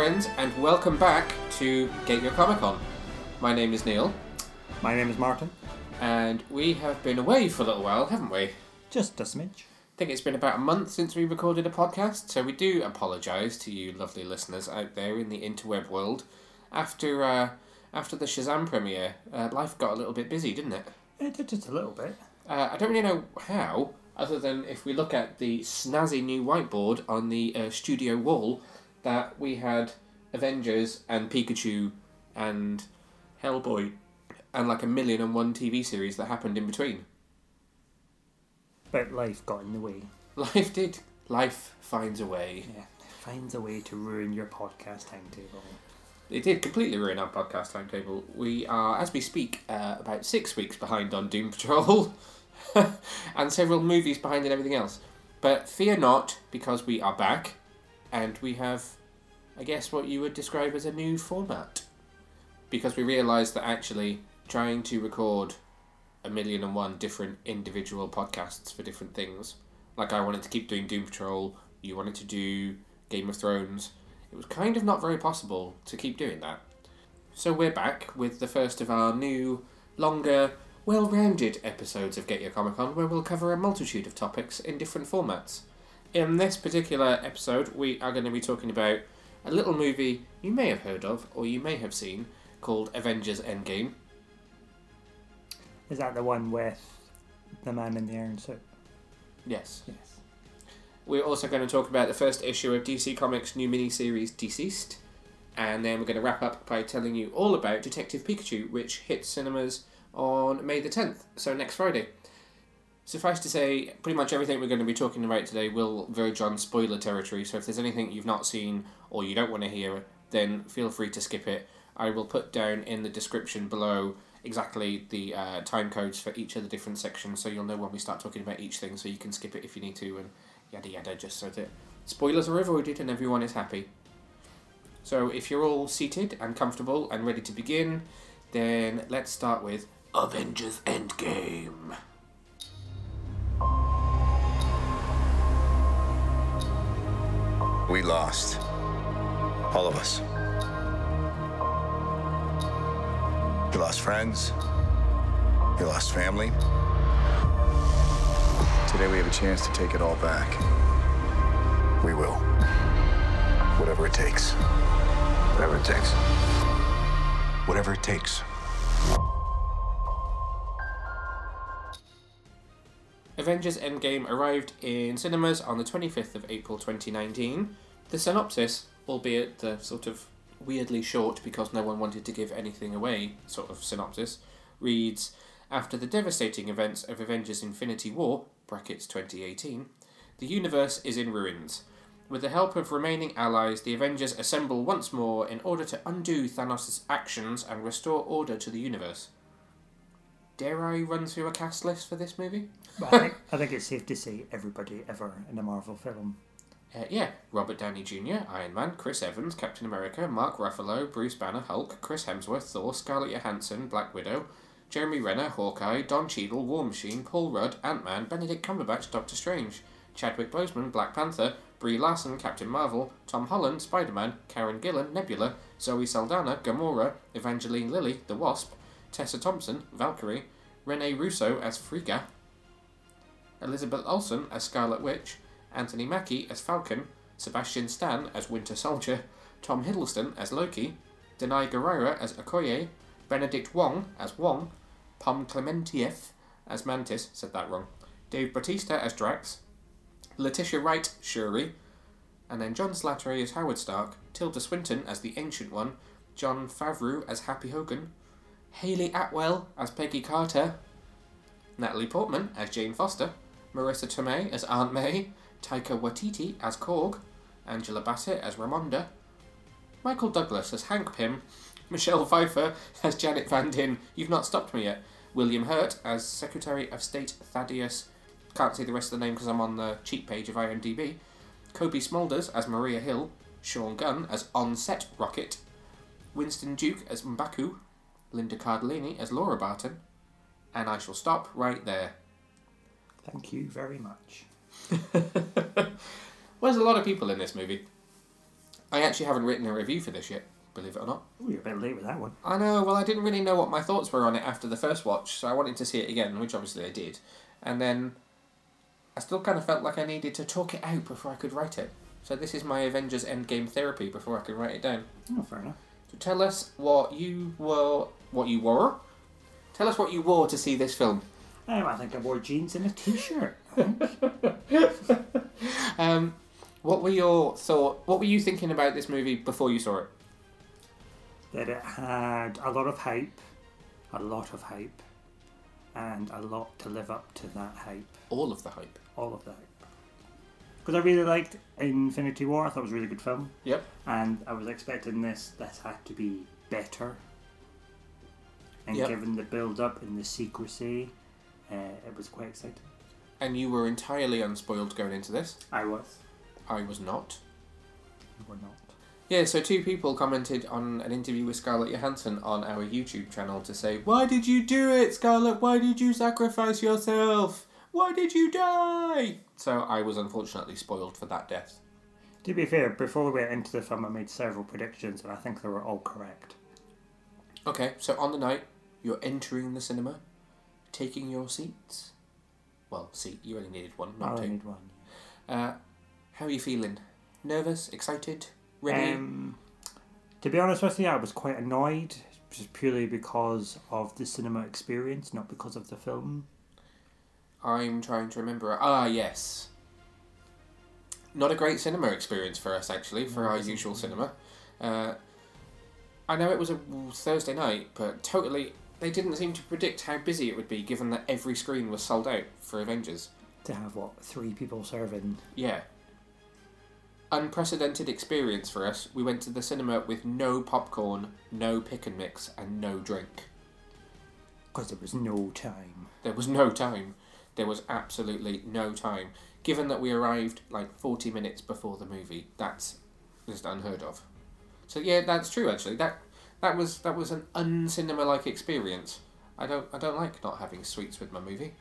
friends, and welcome back to Get Your Comic Con. My name is Neil, My name is Martin. and we have been away for a little while, haven't we? I Just a smidge. I think it's been about a month since we recorded a podcast, so we do apologise to you lovely listeners out there in the interweb world. After uh, after the Shazam premiere, uh, life got a little bit busy, didn't it? It did just a little bit. Uh, I don't really know how, other than if we look at the snazzy new whiteboard on the uh, studio wall, that we had Avengers and Pikachu and Hellboy and like a million and one TV series that happened in between. But life got in the way. Life did. Life finds a way. Yeah. Finds a way to ruin your podcast timetable. It did completely ruin our podcast timetable. We are, as we speak, uh, about six weeks behind on Doom Patrol, and several movies behind and everything else. But fear not, because we are back, and we have, I guess, what you would describe as a new format. Because we realised that actually trying to record a million and one different individual podcasts for different things, like I wanted to keep doing Doom Patrol, you wanted to do Game of Thrones, it was kind of not very possible to keep doing that. So we're back with the first of our new, longer, well rounded episodes of Get Your Comic Con, where we'll cover a multitude of topics in different formats. In this particular episode, we are going to be talking about a little movie you may have heard of or you may have seen called Avengers Endgame. Is that the one with the man in the iron suit? Yes. Yes. We're also going to talk about the first issue of DC Comics' new miniseries Deceased, and then we're going to wrap up by telling you all about Detective Pikachu, which hits cinemas on May the 10th, so next Friday. Suffice to say, pretty much everything we're going to be talking about today will verge on spoiler territory, so if there's anything you've not seen or you don't want to hear, then feel free to skip it. I will put down in the description below exactly the uh, time codes for each of the different sections, so you'll know when we start talking about each thing, so you can skip it if you need to, and yada yada, just so that spoilers are avoided and everyone is happy. So if you're all seated and comfortable and ready to begin, then let's start with Avengers Endgame. We lost. All of us. You lost friends. You lost family. Today we have a chance to take it all back. We will. Whatever it takes. Whatever it takes. Whatever it takes. Avengers Endgame arrived in cinemas on the 25th of April 2019. The synopsis, albeit the sort of weirdly short because no one wanted to give anything away sort of synopsis, reads After the devastating events of Avengers Infinity War, brackets 2018, the universe is in ruins. With the help of remaining allies, the Avengers assemble once more in order to undo Thanos' actions and restore order to the universe. Dare I run through a cast list for this movie? I think, I think it's safe to say everybody ever in a Marvel film. Uh, yeah, Robert Downey Jr., Iron Man, Chris Evans, Captain America, Mark Ruffalo, Bruce Banner, Hulk, Chris Hemsworth, Thor, Scarlett Johansson, Black Widow, Jeremy Renner, Hawkeye, Don Cheadle, War Machine, Paul Rudd, Ant Man, Benedict Cumberbatch, Doctor Strange, Chadwick Boseman, Black Panther, Brie Larson, Captain Marvel, Tom Holland, Spider Man, Karen Gillan, Nebula, Zoe Saldana, Gamora, Evangeline Lilly, The Wasp, Tessa Thompson, Valkyrie, Rene Russo as Frigga, Elizabeth Olsen as Scarlet Witch, Anthony Mackie as Falcon, Sebastian Stan as Winter Soldier, Tom Hiddleston as Loki, Danai Gurira as Okoye, Benedict Wong as Wong, Pom Clementieff as Mantis, said that wrong, Dave Bautista as Drax, Letitia Wright, Shuri, and then John Slattery as Howard Stark, Tilda Swinton as the Ancient One, Jon Favreau as Happy Hogan, Hayley Atwell as Peggy Carter, Natalie Portman as Jane Foster, Marisa Tomei as Aunt May, Taika Waititi as Korg, Angela Bassett as Ramonda, Michael Douglas as Hank Pym, Michelle Pfeiffer as Janet Van Dyne, You've Not Stopped Me Yet, William Hurt as Secretary of State Thaddeus, can't see the rest of the name because I'm on the cheat page of IMDb, Cobie Smulders as Maria Hill, Sean Gunn as On-Set Rocket, Winston Duke as M'Baku, Linda Cardellini as Laura Barton, and I shall stop right there. Thank you very much. well, there's a lot of people in this movie. I actually haven't written a review for this yet, believe it or not. Ooh, you're a bit late with that one. I know, well, I didn't really know what my thoughts were on it after the first watch, so I wanted to see it again, which obviously I did. And then I still kind of felt like I needed to talk it out before I could write it. So this is my Avengers Endgame therapy before I can write it down. Oh, fair enough. So tell us what you were, what you wore. Tell us what you wore to see this film. Um, I think I wore jeans and a t-shirt. Um, what were your thought? What were you thinking about this movie before you saw it? that it had a lot of hype, a lot of hype, and a lot to live up to that hype. All of the hype. All of the hype. Because I really liked Infinity War. I thought it was a really good film. Yep. and I was expecting this. This had to be better. And Yep. given the build up and the secrecy, uh, it was quite exciting. And you were entirely unspoiled going into this. I was. I was not. You were not. Yeah, so two people commented on an interview with Scarlett Johansson on our YouTube channel to say, Why did you do it, Scarlett? Why did you sacrifice yourself? Why did you die? So I was unfortunately spoiled for that death. To be fair, before we went into the film, I made several predictions, and I think they were all correct. Okay, so on the night, you're entering the cinema, taking your seats. Well, seat, you only needed one, I not only two. need one. Uh, how are you feeling? Nervous? Excited? Ready? Um, to be honest with you, I was quite annoyed, just purely because of the cinema experience, not because of the film. I'm trying to remember. Ah, yes. Not a great cinema experience for us, actually, for our usual cinema. Uh, I know it was a Thursday night, but totally, they didn't seem to predict how busy it would be given that every screen was sold out for Avengers. To have what three people serving Yeah. Unprecedented experience for us. We went to the cinema with no popcorn, no pick and mix, and no drink. because there was no time. There was no time. There was absolutely no time. Given that we arrived like 40 minutes before the movie, that's just unheard of. So yeah, that's true actually. That that was that was an uncinema like experience. I don't I don't like not having sweets with my movie.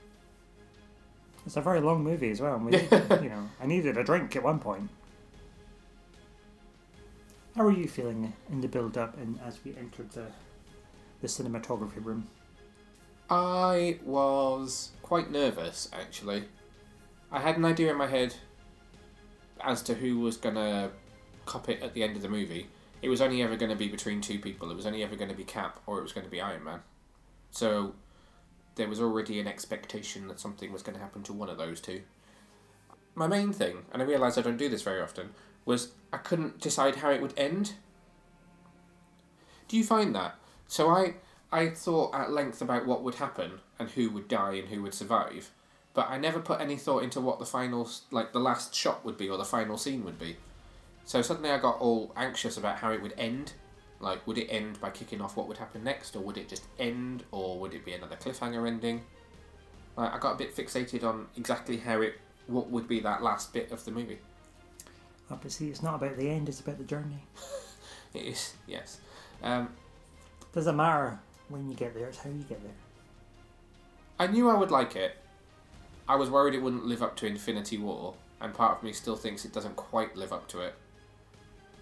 It's a very long movie as well. And we, you know, I needed a drink at one point. How are you feeling in the build-up and as we entered the the cinematography room? I was quite nervous actually. I had an idea in my head as to who was gonna cop it at the end of the movie. It was only ever going to be between two people. It was only ever going to be Cap or it was going to be Iron Man. So there was already an expectation that something was going to happen to one of those two. My main thing, and I realise I don't do this very often, was I couldn't decide how it would end. Do you find that? So I I thought at length about what would happen and who would die and who would survive, but I never put any thought into what the final like the last shot would be or the final scene would be. So suddenly I got all anxious about how it would end. Like, would it end by kicking off what would happen next, or would it just end, or would it be another cliffhanger ending? Like, I got a bit fixated on exactly how it, what would be that last bit of the movie. Oh, but see, it's not about the end; it's about the journey. It is, yes. Um, Doesn't matter when you get there; it's how you get there. I knew I would like it. I was worried it wouldn't live up to Infinity War, and part of me still thinks it doesn't quite live up to it.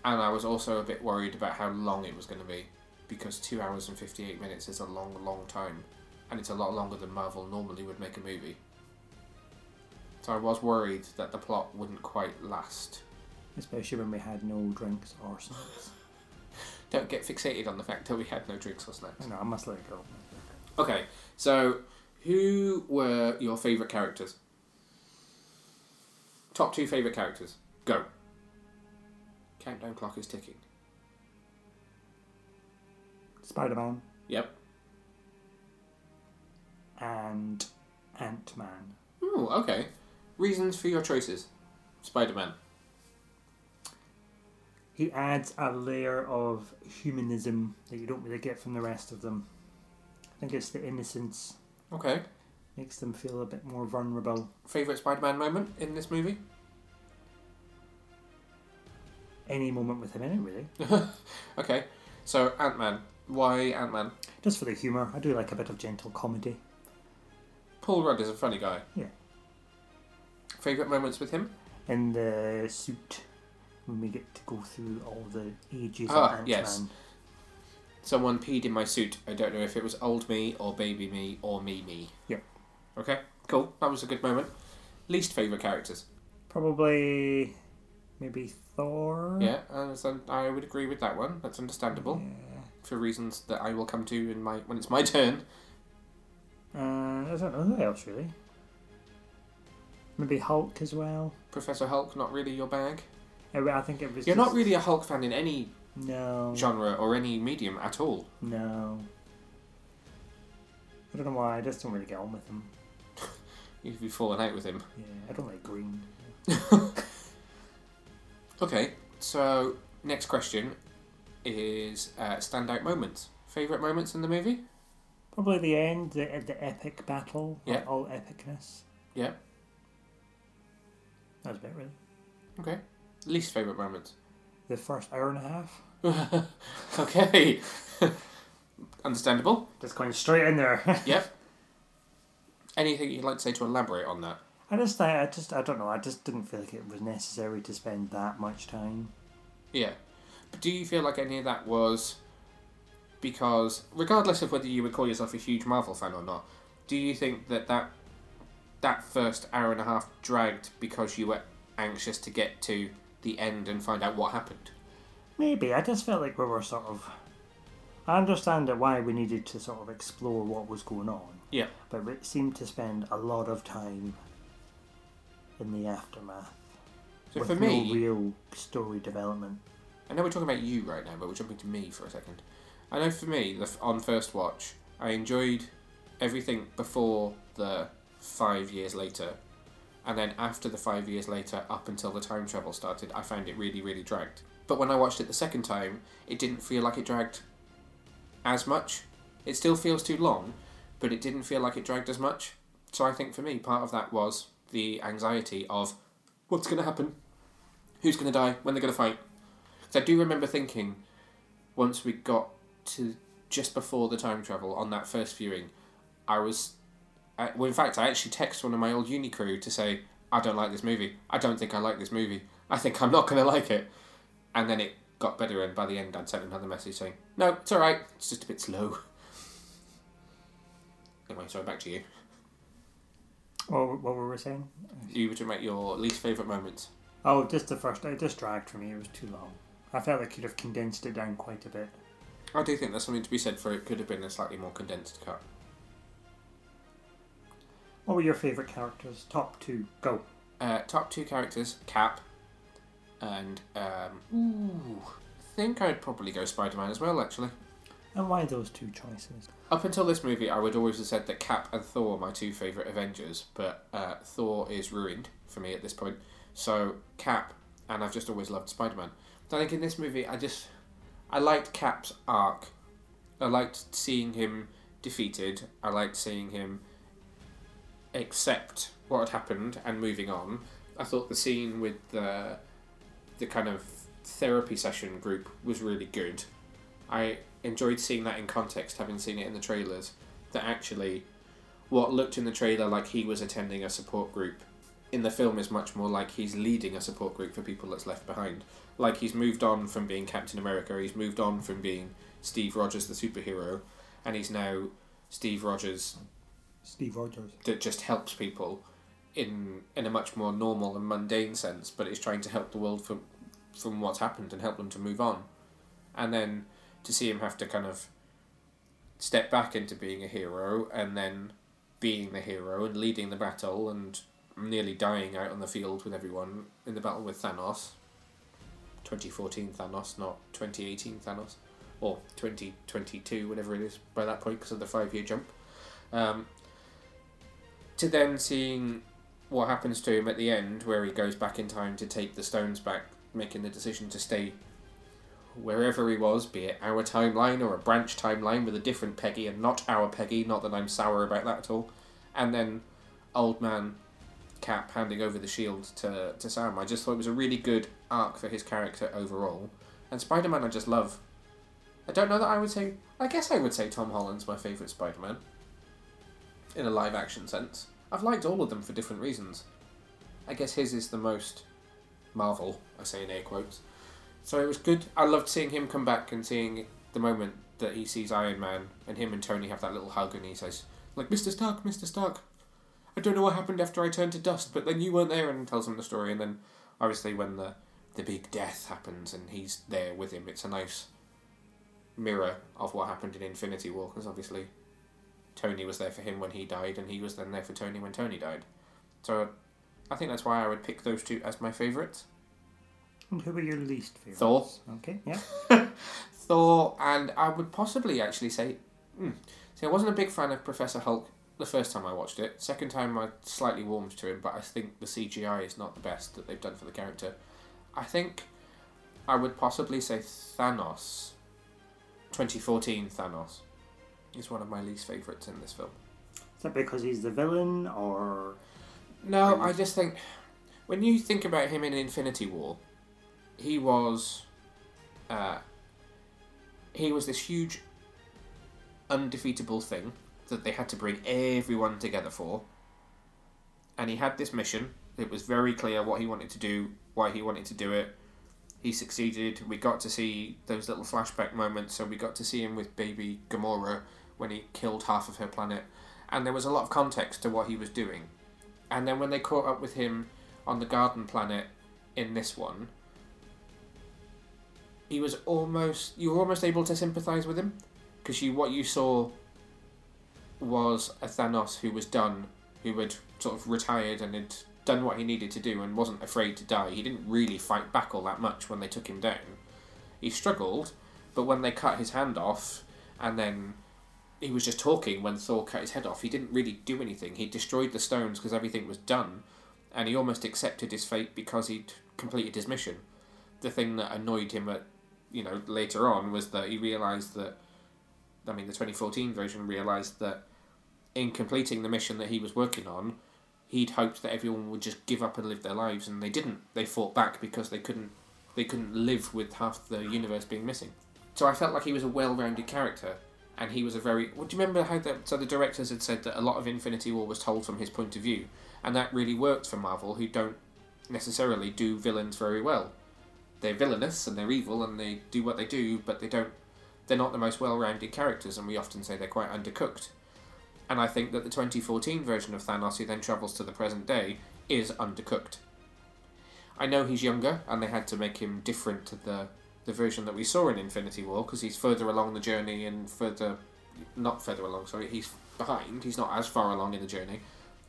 And I was also a bit worried about how long it was going to be, because 2 hours and 58 minutes is a long, long time, and it's a lot longer than Marvel normally would make a movie. So I was worried that the plot wouldn't quite last. Especially when we had no drinks or snacks. Don't get fixated on the fact that we had no drinks or snacks. I know, I must let it go. Okay, so who were your favourite characters? Top two favourite characters. Go. Countdown clock is ticking. Spider-Man Yep. and Ant-Man. Ooh, okay. Reasons for your choices. Spider Man. He adds a layer of humanism that you don't really get from the rest of them. I think it's the innocence Okay. makes them feel a bit more vulnerable. Favourite Spider Man moment in this movie? Any moment with him in it, really. okay. So, Ant Man. Why Ant Man? Just for the humour. I do like a bit of gentle comedy. Paul Rudd is a funny guy. Yeah. Favourite moments with him? In the suit when we get to go through all the ages Ah, of Ant-Man. yes. Someone peed in my suit. I don't know if it was old me or baby me or me me. Yep. Okay, cool. That was a good moment. Least favourite characters? Probably maybe Thor. Yeah, I would agree with that one. That's understandable Yeah. for reasons that I will come to in my when it's my turn. Uh, I don't know who else really. Maybe Hulk as well. Professor Hulk, not really your bag. I I think it was. You're not really a Hulk fan in any No. genre or any medium at all. No. I don't know why. I just don't really get on with him. You've falling out with him. Yeah, I don't like green. Okay, so next question is uh, standout moments. Favorite moments in the movie? Probably the end, the the epic battle. Yeah. All epicness. Yeah. That was about really. Okay. Least favorite moment? The first hour and a half. okay. Understandable. Just going straight in there. Yep. Anything you'd like to say to elaborate on that? I just, I, I just, I don't know. I just didn't feel like it was necessary to spend that much time. Yeah. But do you feel like any of that was because, regardless of whether you would call yourself a huge Marvel fan or not, do you think that that, that first hour and a half dragged because you were anxious to get to the end and find out what happened? Maybe I just felt like we were sort of. I understand that why we needed to sort of explore what was going on, Yeah. but we seemed to spend a lot of time in the aftermath So with for no me, real story development. I know we're talking about you right now, but we're jumping to me for a second. I know for me, on first watch, I enjoyed everything before the five years later, and then after the five years later, up until the time travel started, I found it really, really dragged. But when I watched it the second time, it didn't feel like it dragged as much. It still feels too long, but it didn't feel like it dragged as much. So I think for me, part of that was the anxiety of what's going to happen, who's going to die, when they're going to fight. Because I do remember thinking, once we got to just before the time travel on that first viewing, I was. I, well, in fact, I actually texted one of my old uni crew to say, I don't like this movie. I don't think I like this movie. I think I'm not going to like it. And then it got better, and by the end, I'd sent another message saying, No, it's alright, it's just a bit slow. Anyway, sorry, back to you. What, what were we saying? You were to make your least favourite moments. Oh, just the first. It just dragged for me. It was too long. I felt like you'd have condensed it down quite a bit. I do think there's something to be said for it could have been a slightly more condensed cut. What were your favourite characters? Top two. Go. Uh, top two characters, Cap, and um, ooh, I think I'd probably go Spider Man as well. Actually, And why those two choices? up until this movie, I would always have said that Cap and Thor are my two favorite Avengers, but uh, Thor is ruined for me at this point. So Cap, and I've just always loved Spider Man. I think in this movie, I just I liked Cap's arc. I liked seeing him defeated. I liked seeing him accept what had happened and moving on. I thought the scene with the the kind of therapy session group was really good. I enjoyed seeing that in context, having seen it in the trailers. That actually, what looked in the trailer like he was attending a support group, in the film is much more like he's leading a support group for people that's left behind. Like he's moved on from being Captain America, he's moved on from being Steve Rogers, the superhero, and he's now Steve Rogers Steve Rogers. that just helps people in in a much more normal and mundane sense, but it's trying to help the world from from what's happened and help them to move on. And then to see him have to kind of step back into being a hero and then being the hero and leading the battle and nearly dying out on the field with everyone in the battle with Thanos. 2014 Thanos, not 2018 Thanos. Or 2022, whatever it is by that point because of the five year jump. Um, to then seeing what happens to him at the end, where he goes back in time to take the stones back, making the decision to stay wherever he was, be it our timeline or a branch timeline with a different Peggy and not our Peggy, not that I'm sour about that at all. And then old man Cap handing over the shield to, to Sam. I just thought it was a really good arc for his character overall. And Spider Man I just love. I don't know that I would say I guess I would say Tom Holland's my favourite Spider Man in a live action sense. I've liked all of them for different reasons. I guess his is the most Marvel. I say in air quotes. So it was good. I loved seeing him come back and seeing the moment that he sees Iron Man and him and Tony have that little hug and he says, like, Mr. Stark, Mr. Stark, I don't know what happened after I turned to dust, but then you weren't there and tells him the story and then obviously when the the big death happens and he's there with him, it's a nice mirror of what happened in Infinity War because obviously Tony was there for him when he died and he was then there for Tony when Tony died. So I think that's why I would pick those two as my favourites. And who were your least favourites? Thor. Okay, yeah. Thor, and I would possibly actually say, hmm, see, I wasn't a big fan of Professor Hulk the first time I watched it. Second time, I slightly warmed to him, but I think the CGI is not the best that they've done for the character. I think I would possibly say Thanos. 2014 Thanos is one of my least favourites in this film. Is that because he's the villain or No, I just think when you think about him in Infinity War, he was uh, he was this huge undefeatable thing that they had to bring everyone together for. And he had this mission. It was very clear what he wanted to do, why he wanted to do it. He succeeded. We got to see those little flashback moments. So we got to see him with baby Gamora when he killed half of her planet. And there was a lot of context to what he was doing. And then when they caught up with him on the garden planet in this one, he was almost you were almost able to sympathize with him because you what you saw was a Thanos who was done, who had sort of retired and had done what he needed to do and wasn't afraid to die. He didn't really fight back all that much when they took him down. He struggled, but when they cut his hand off and then he was just talking when Thor cut his head off, he didn't really do anything. He destroyed the stones because everything was done and he almost accepted his fate because he'd completed his mission. The thing that annoyed him at you know later on was that he realized that I mean the 2014 version realized that in completing the mission that he was working on he'd hoped that everyone would just give up and live their lives and they didn't they fought back because they couldn't they couldn't live with half the universe being missing so I felt like he was a well-rounded character and he was a very well, do you remember how the so the directors had said that a lot of Infinity War was told from his point of view and that really worked for Marvel who don't necessarily do villains very well they're villainous and they're evil and they do what they do, but they don't. They're not the most well-rounded characters, and we often say they're quite undercooked. And I think that the 2014 version of Thanos, who then travels to the present day, is undercooked. I know he's younger, and they had to make him different to the the version that we saw in Infinity War because he's further along the journey and further, not further along. Sorry, he's behind. He's not as far along in the journey,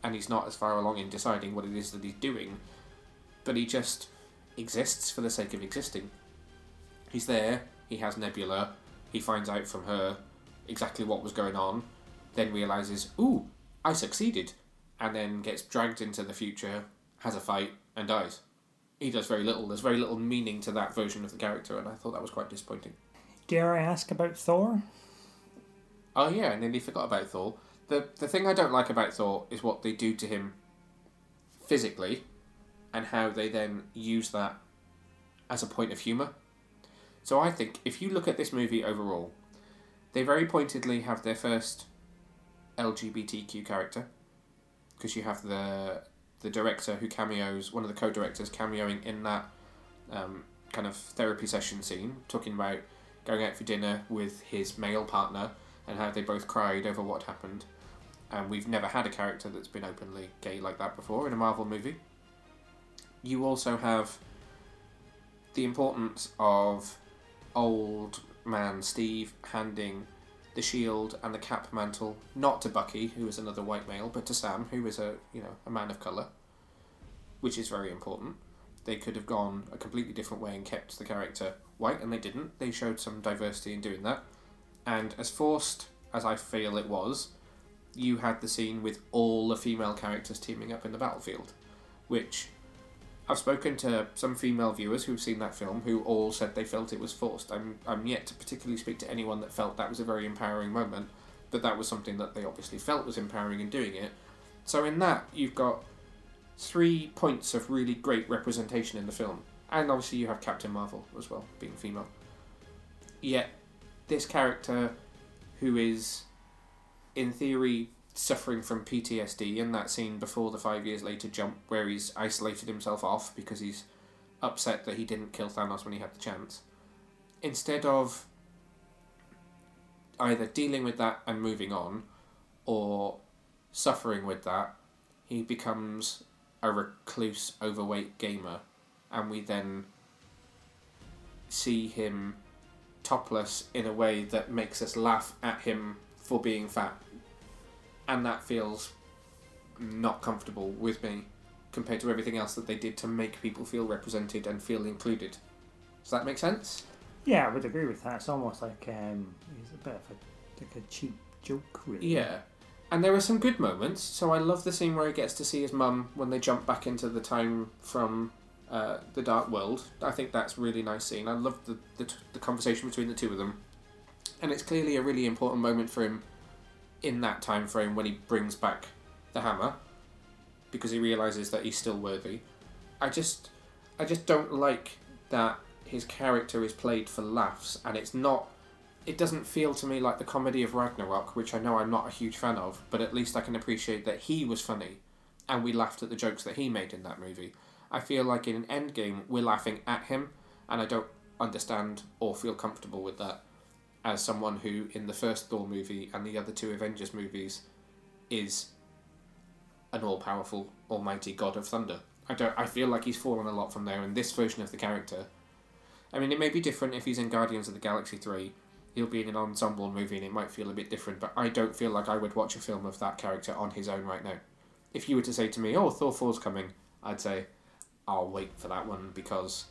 and he's not as far along in deciding what it is that he's doing. But he just exists for the sake of existing. He's there, he has Nebula, he finds out from her exactly what was going on, then realizes, ooh, I succeeded, and then gets dragged into the future, has a fight, and dies. He does very little. There's very little meaning to that version of the character, and I thought that was quite disappointing. dare I ask about Thor? Oh yeah, I nearly forgot about Thor. The the thing I don't like about Thor is what they do to him physically and how they then use that as a point of humour. So I think if you look at this movie overall, they very pointedly have their first LGBTQ character because you have the the director who cameos, one of the co-directors cameoing in that um, kind of therapy session scene, talking about going out for dinner with his male partner and how they both cried over what happened. And we've never had a character that's been openly gay like that before in a Marvel movie. You also have the importance of old man Steve handing the shield and the cap mantle not to Bucky, who is another white male, but to Sam, who is a you know a man of color, which is very important. They could have gone a completely different way and kept the character white, and they didn't. They showed some diversity in doing that, and as forced as I feel it was, you had the scene with all the female characters teaming up in the battlefield, which I've spoken to some female viewers who've seen that film who all said they felt it was forced. I'm, I'm yet to particularly speak to anyone that felt that was a very empowering moment, but that was something that they obviously felt was empowering in doing it. So, in that, you've got three points of really great representation in the film. And obviously, you have Captain Marvel as well, being female. Yet, this character, who is, in theory, suffering from PTSD in that scene before the five years later jump where he's isolated himself off because he's upset that he didn't kill Thanos when he had the chance. Instead of either dealing with that and moving on, or suffering with that, he becomes a recluse, overweight gamer, and we then see him topless in a way that makes us laugh at him for being fat. And that feels not comfortable with me compared to everything else that they did to make people feel represented and feel included. Does that make sense? Yeah, I would agree with that. It's almost like um, it's a bit of a like a cheap joke, really. Yeah. And there are some good moments. So I love the scene where he gets to see his mum when they jump back into the time from uh, the Dark World. I think that's a really nice scene. I love the, the, t- the conversation between the two of them. And it's clearly a really important moment for him in that time frame when he brings back the hammer because he realizes that he's still worthy. I just I just don't like that his character is played for laughs and it's not it doesn't feel to me like the comedy of Ragnarok, which I know I'm not a huge fan of, but at least I can appreciate that he was funny and we laughed at the jokes that he made in that movie. I feel like in an Endgame we're laughing at him and I don't understand or feel comfortable with that as someone who in the first Thor movie and the other two Avengers movies is an all powerful, almighty god of thunder. I don't. I feel like he's fallen a lot from there in this version of the character. I mean, it may be different if he's in Guardians of the Galaxy three. He'll be in an ensemble movie and it might feel a bit different. But I don't feel like I would watch a film of that character on his own right now. If you were to say to me, "Oh, Thor 4's coming," I'd say, "I'll wait for that one because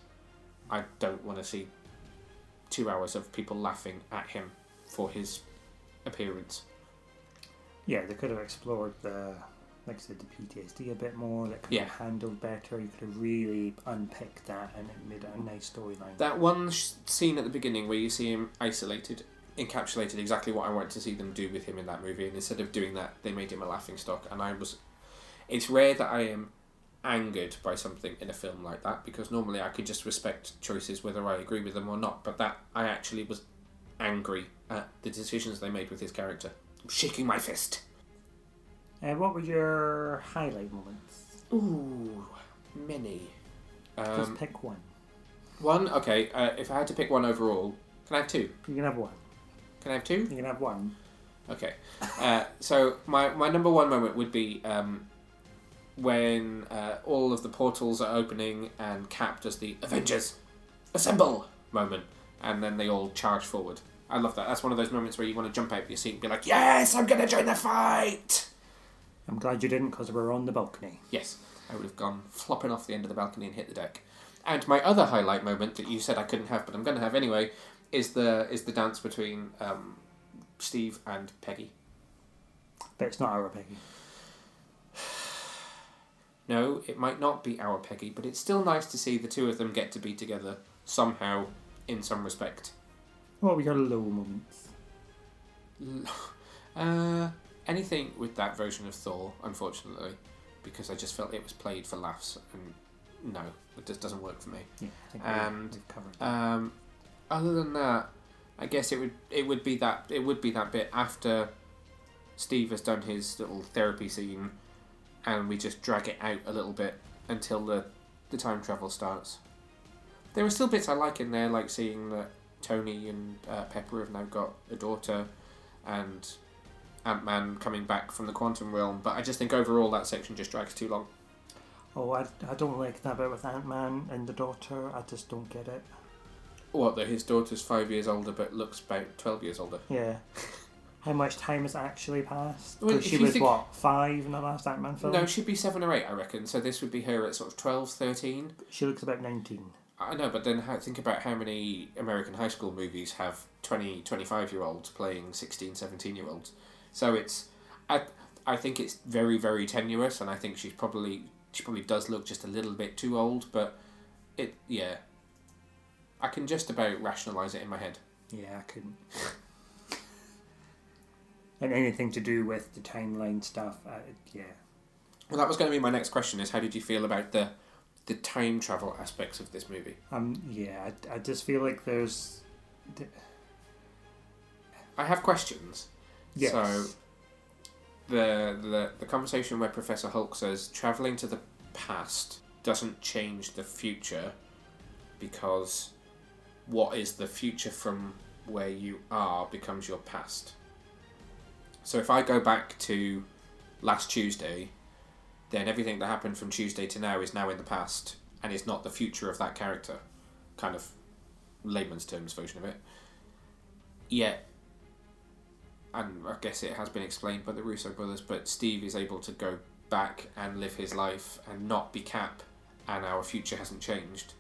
I don't want to see two hours of people laughing at him for his appearance." Yeah, they could have explored the, like I said, the PTSD a bit more. That could Yeah. have handled better. You could have really unpicked that and it made it a nice storyline. That one sh- scene at the beginning where you see him isolated encapsulated exactly what I wanted to see them do with him in that movie, and instead of doing that, they made him a laughing stock. And I was, it's rare that I am angered by something in a film like that because normally I could just respect choices whether I agree with them or not. But that I actually was angry at the decisions they made with his character. I'm shaking my fist. Uh, what were your highlight moments? Ooh, many. Just Um, pick one. one, okay. Uh, if I had to pick one overall, can I have two? You can have one. Can I have two? You can have one. Okay. Uh, so my, my number one moment would be um, when uh, all of the portals are opening and Cap does the Avengers assemble moment, and then they all charge forward. I love that. That's one of those moments where you want to jump out of your seat and be like, "Yes, I'm gonna join the fight." I'm glad you didn't because we're on the balcony. Yes, I would have gone flopping off the end of the balcony and hit the deck. And my other highlight moment that you said I couldn't have, but I'm going to have anyway, is the is the dance between um, Steve and Peggy. But it's not our Peggy. No, it might not be our Peggy, but it's still nice to see the two of them get to be together somehow, in some respect. What were your low moments? Uh, anything with that version of Thor, unfortunately, because I just felt it was played for laughs, and no, it just doesn't work for me. Yeah, I think And, we've covered that. Um, other than that, I guess it would it would be that it would be that bit after Steve has done his little therapy scene, and we just drag it out a little bit until the the time travel starts. There are still bits I like in there, like seeing that Tony and uh, Pepper have now got a daughter, and Ant Man coming back from the quantum realm. But I just think overall that section just drags too long. Oh, I, I don't like that bit with Ant Man and the daughter. I just don't get it. What that his daughter's five years older but looks about twelve years older. Yeah. How much time has actually passed? Well, she was think- what five in the last Ant Man film. No, she'd be seven or eight, I reckon. So this would be her at sort of 12, 13. she looks about nineteen. I know, but then how, think about how many American high school movies have 20, 25 year olds playing 16, 17 year olds. So it's, I, I think it's very, very tenuous, and I think she's probably, she probably does look just a little bit too old, but it, yeah. I can just about rationalise it in my head. Yeah, I couldn't. and anything to do with the timeline stuff, uh, yeah. Well, that was going to be my next question: is how did you feel about the, the time travel aspects of this movie? Um, yeah, I, I just feel like there's. I have questions. Yes. So, the, the the conversation where Professor Hulk says traveling to the past doesn't change the future, because what is the future from where you are becomes your past. So if I go back to last Tuesday, then everything that happened from Tuesday to now is now in the past and is not the future of that character. Kind of layman's terms version of it. Yet, and I guess it has been explained by the Russo brothers, but Steve is able to go back and live his life and not be Cap, and our future hasn't changed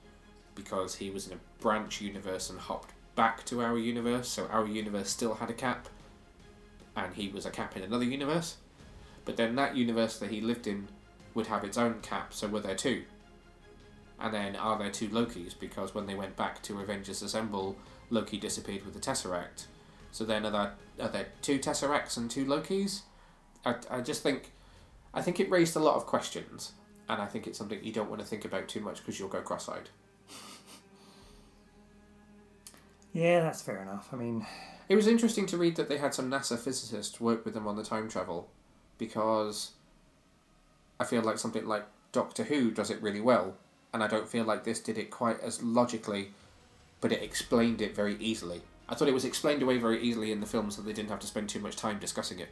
because he was in a branch universe and hopped back to our universe, so our universe still had a Cap, and he was a Cap in another universe. But then that universe that he lived in would have its own Cap, so were there two. And then are there two Lokis? Because when they went back to Avengers Assemble, Loki disappeared with the Tesseract. So then are there, are there two Tesseracts and two Lokis? I, I just think I think it raised a lot of questions, and I think it's something you don't want to think about too much because you'll go cross-eyed. Yeah, that's fair enough. I mean, It was interesting to read that they had some NASA physicists work with them on the time travel, because I feel like something like Doctor Who does it really well, and I don't feel like this did it quite as logically, but it explained it very easily. I thought it was explained away very easily in the film, so they didn't have to spend too much time discussing it.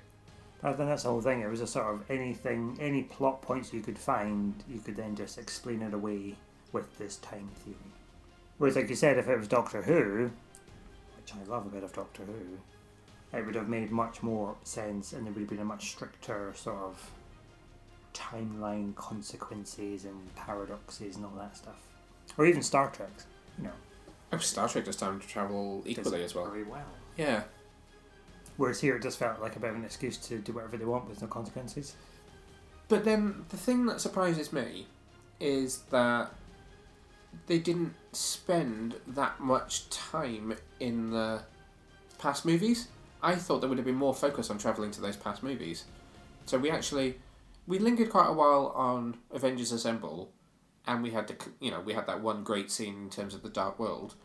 I think that's the whole thing. It was a sort of anything, any plot points you could find, you could then just explain it away with this time theory. Whereas, like you said, if it was Doctor Who, which I love a bit of Doctor Who, it would have made much more sense and there would have been a much stricter sort of timeline consequences and paradoxes and all that stuff. Or even Star Trek, you know. Oh, Star Trek does time to travel equally as well. Very well. Yeah. Whereas here it just felt like a bit of an excuse to do whatever they want with no consequences. But then the thing that surprises me is that they didn't spend that much time in the past movies. I thought there would have been more focus on travelling to those past movies. So we actually we lingered quite a while on Avengers Assemble, and we had to you know we had that one great scene in terms of the Dark World,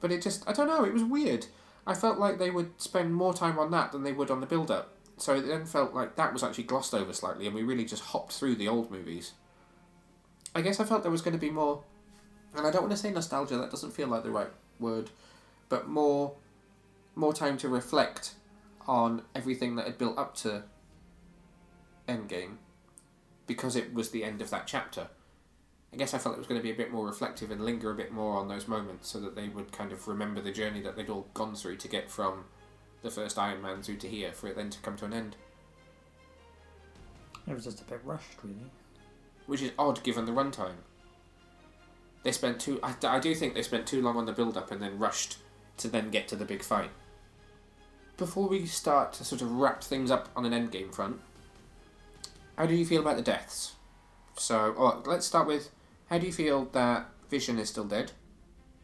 but it just I don't know it was weird. I felt like they would spend more time on that than they would on the build up. So it then felt like that was actually glossed over slightly, and we really just hopped through the old movies. I guess I felt there was going to be more, and I don't want to say nostalgia. That doesn't feel like the right word, but more, more time to reflect on everything that had built up to Endgame, because it was the end of that chapter. I guess I felt it was going to be a bit more reflective and linger a bit more on those moments, so that they would kind of remember the journey that they'd all gone through to get from the first Iron Man through to here, for it then to come to an end. It was just a bit rushed, really. which is odd given the runtime. They spent too. I, I do think they spent too long on the build up and then rushed to then get to the big fight. Before we start to sort of wrap things up on an endgame front, how do you feel about the deaths? So, oh, let's start with how do you feel that Vision is still dead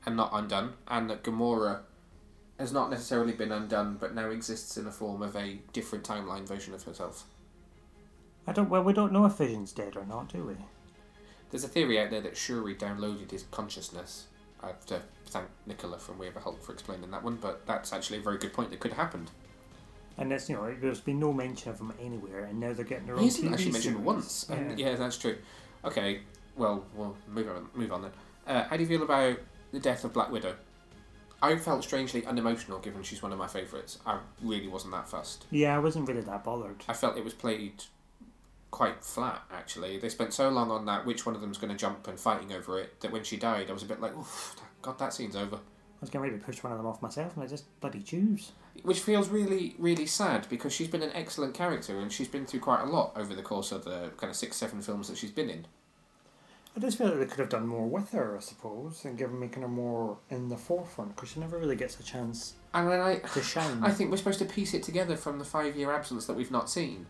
and not undone, and that Gamora has not necessarily been undone but now exists in the form of a different timeline version of herself? I don't. Well, we don't know if Vision's dead or not, do we? There's a theory out there that Shuri downloaded his consciousness. I have to thank Nicola from We Have a Hulk for explaining that one, but that's actually a very good point that could have happened. And it's you know there's been no mention of him anywhere, and now they're getting their own. He isn't TV actually mentioned series. once. And Yeah. yeah, that's true. Okay, well, we'll move on. Move on then. Uh, how do you feel about the death of Black Widow? I felt strangely unemotional, given she's one of my favourites. I really wasn't that fussed. Yeah, I wasn't really that bothered. I felt it was played quite flat. Actually, they spent so long on that. Which one of them's going to jump and fighting over it? That when she died, I was a bit like, Oof, God, that scene's over. I was getting ready to push one of them off myself, and I just bloody choose. Which feels really, really sad because she's been an excellent character and she's been through quite a lot over the course of the kind of six, seven films that she's been in. I just feel like they could have done more with her, I suppose, and given making her more in the forefront because she never really gets a chance And then I, to shine. I think we're supposed to piece it together from the five year absence that we've not seen.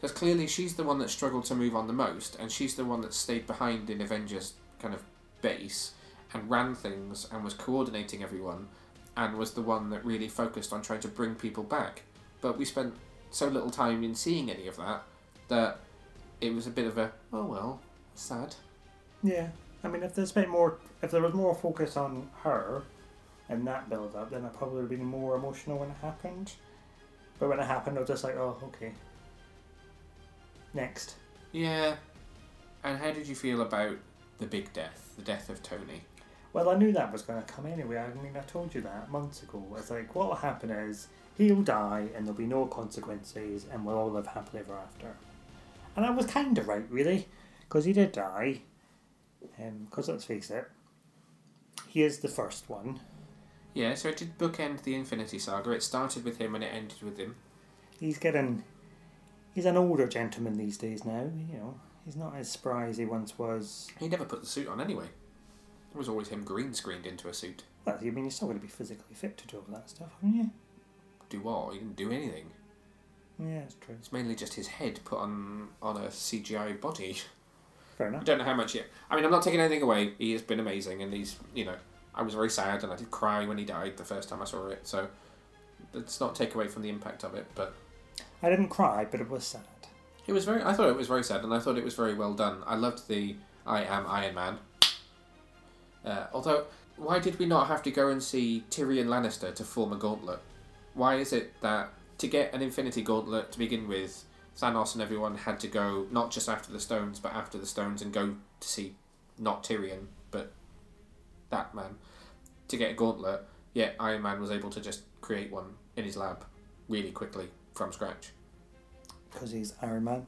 Because clearly she's the one that struggled to move on the most, and she's the one that stayed behind in Avengers kind of base and ran things and was coordinating everyone and was the one that really focused on trying to bring people back. But we spent so little time in seeing any of that that it was a bit of a, oh well, sad. Yeah, I mean, if they spent more, if there was more focus on her and that build up, then I probably would have been more emotional when it happened. But when it happened, I was just like, oh, okay. Next. Yeah. And how did you feel about the big death, the death of Tony? Well, I knew that was going to come anyway. I mean, I told you that months ago. It's like, what will happen is he'll die and there'll be no consequences and we'll all live happily ever after. And I was kind of right, really, because he did die. Um, because let's face it, he is the first one. Yeah, so it did bookend the Infinity Saga. It started with him and it ended with him. He's getting. He's an older gentleman these days now, you know. He's not as spry as he once was. He never put the suit on anyway. It was always him green screened into a suit. Well, I mean, you're still going to be physically fit to do all that stuff, haven't you? Do what? He didn't do anything. Yeah, it's true. It's mainly just his head put on on a CGI body. Fair enough. I don't know how much yet. I mean, I'm not taking anything away. He has been amazing, and he's you know, I was very sad, and I did cry when he died the first time I saw it. So let's not take away from the impact of it, but I didn't cry, but it was sad. it was very. I thought it was very sad, and I thought it was very well done. I loved the I am Iron Man. Uh, although, why did we not have to go and see Tyrion Lannister to form a gauntlet? Why is it that to get an Infinity Gauntlet to begin with, Thanos and everyone had to go not just after the stones, but after the stones and go to see not Tyrion, but that man to get a gauntlet. Yet Iron Man was able to just create one in his lab really quickly from scratch Because he's Iron Man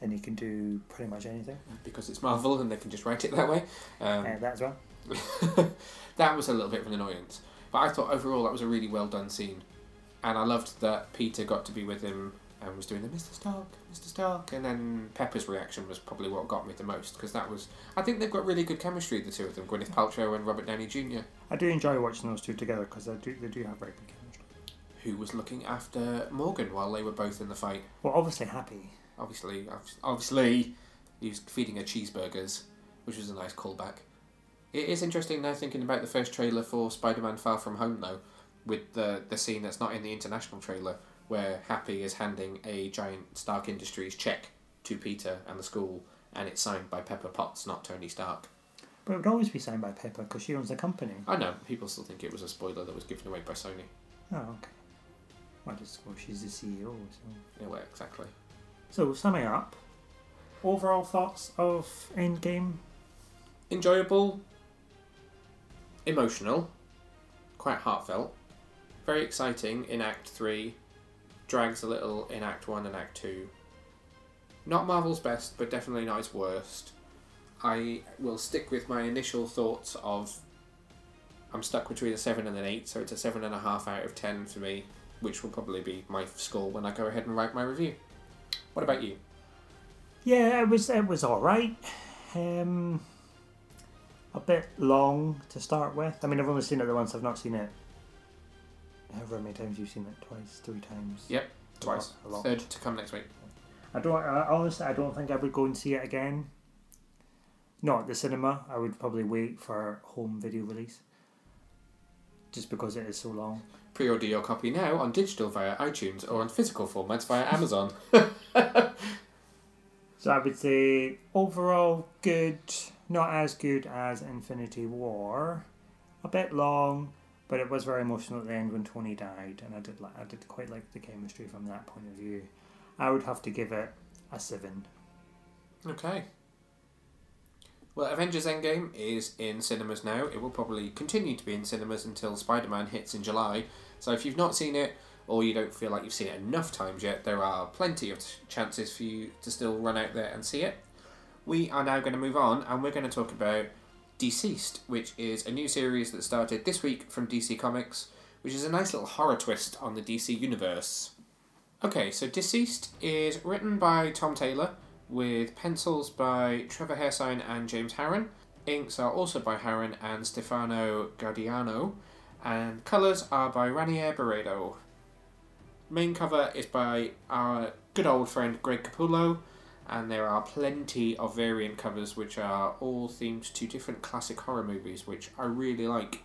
and he can do pretty much anything. because it's Marvel and they can just write it that way. Um, Uh, that as well. that was a little bit of an annoyance. But I thought overall that was a really well done scene. And I loved that Peter got to be with him and was doing the Mr. Stark, Mr. Stark. And then Pepper's reaction was probably what got me the most because that was. I think they've got really good chemistry, the two of them Gwyneth Paltrow and Robert Downey Jr., I do enjoy watching those two together because they do, they do have very good chemistry. Who was looking after Morgan while they were both in the fight. Well, obviously happy. Obviously, obviously, he was feeding her cheeseburgers, which was a nice callback. It is interesting now thinking about the first trailer for Spider-Man: Far From Home, though, with the the scene that's not in the international trailer, where Happy is handing a giant Stark Industries check to Peter and the school, and it's signed by Pepper Potts, not Tony Stark. But it would always be signed by Pepper because she owns the company. I know people still think it was a spoiler that was given away by Sony. Oh, okay. Well, just well, she's the CEO. So. Yeah, well, exactly. so, summing up, overall thoughts of Endgame? enjoyable, emotional, quite heartfelt, very exciting in Act 3, drags a little in Act 1 and Act 2. Not Marvel's best, but definitely not its worst. I will stick with my initial thoughts of I'm stuck between a 7 and an 8, so it's a 7.5 out of 10 for me, which will probably be my score when I go ahead and write my review. What about you? Yeah, it was it was all right. Um, a bit long to start with. I mean, I've only seen it the once. I've not seen it. However many times you've seen it, twice, three times. Yep, Twice. A lot. Third to come next week. I don't. I, honestly, I don't think I would go and see it again. Not at the cinema. I would probably wait for home video release. Just because it is so long. Pre-order your copy now on digital via iTunes or on physical formats via Amazon. So I would say overall good, not as good as Infinity War. A bit long, but it was very emotional at the end when Tony died, and I did like I did quite like the chemistry from that point of view. I would have to give it a seven. Okay. Well, Avengers Endgame is in cinemas now. It will probably continue to be in cinemas until Spider Man hits in July. So if you've not seen it, or you don't feel like you've seen it enough times yet, there are plenty of chances for you to still run out there and see it. We are now going to move on and we're going to talk about DCeased, which is a new series that started this week from DC Comics, which is a nice little horror twist on the DC universe. Okay, so DCeased is written by Tom Taylor, with pencils by Trevor Hairsine and James Harren. Inks are also by Harren and Stefano Gaudiano, and colours are by Ranier Barredo. Main cover is by our good old friend Greg Capullo, and there are plenty of variant covers which are all themed to different classic horror movies, which I really like.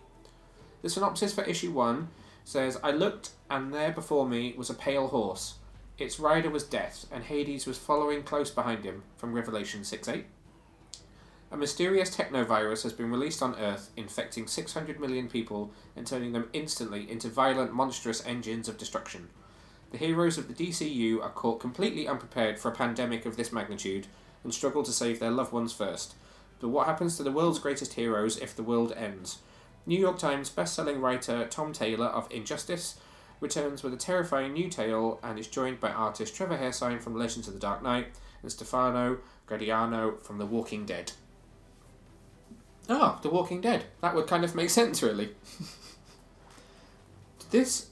The synopsis for issue 1 says I looked, and there before me was a pale horse. Its rider was Death, and Hades was following close behind him, from Revelation 6 8. A mysterious technovirus has been released on Earth, infecting 600 million people and turning them instantly into violent, monstrous engines of destruction. The heroes of the DCU are caught completely unprepared for a pandemic of this magnitude and struggle to save their loved ones first. But what happens to the world's greatest heroes if the world ends? New York Times best-selling writer Tom Taylor of Injustice returns with a terrifying new tale and is joined by artist Trevor Hairsine from Legends of the Dark Knight and Stefano Gaudiano from The Walking Dead. Ah, The Walking Dead. That would kind of make sense, really. this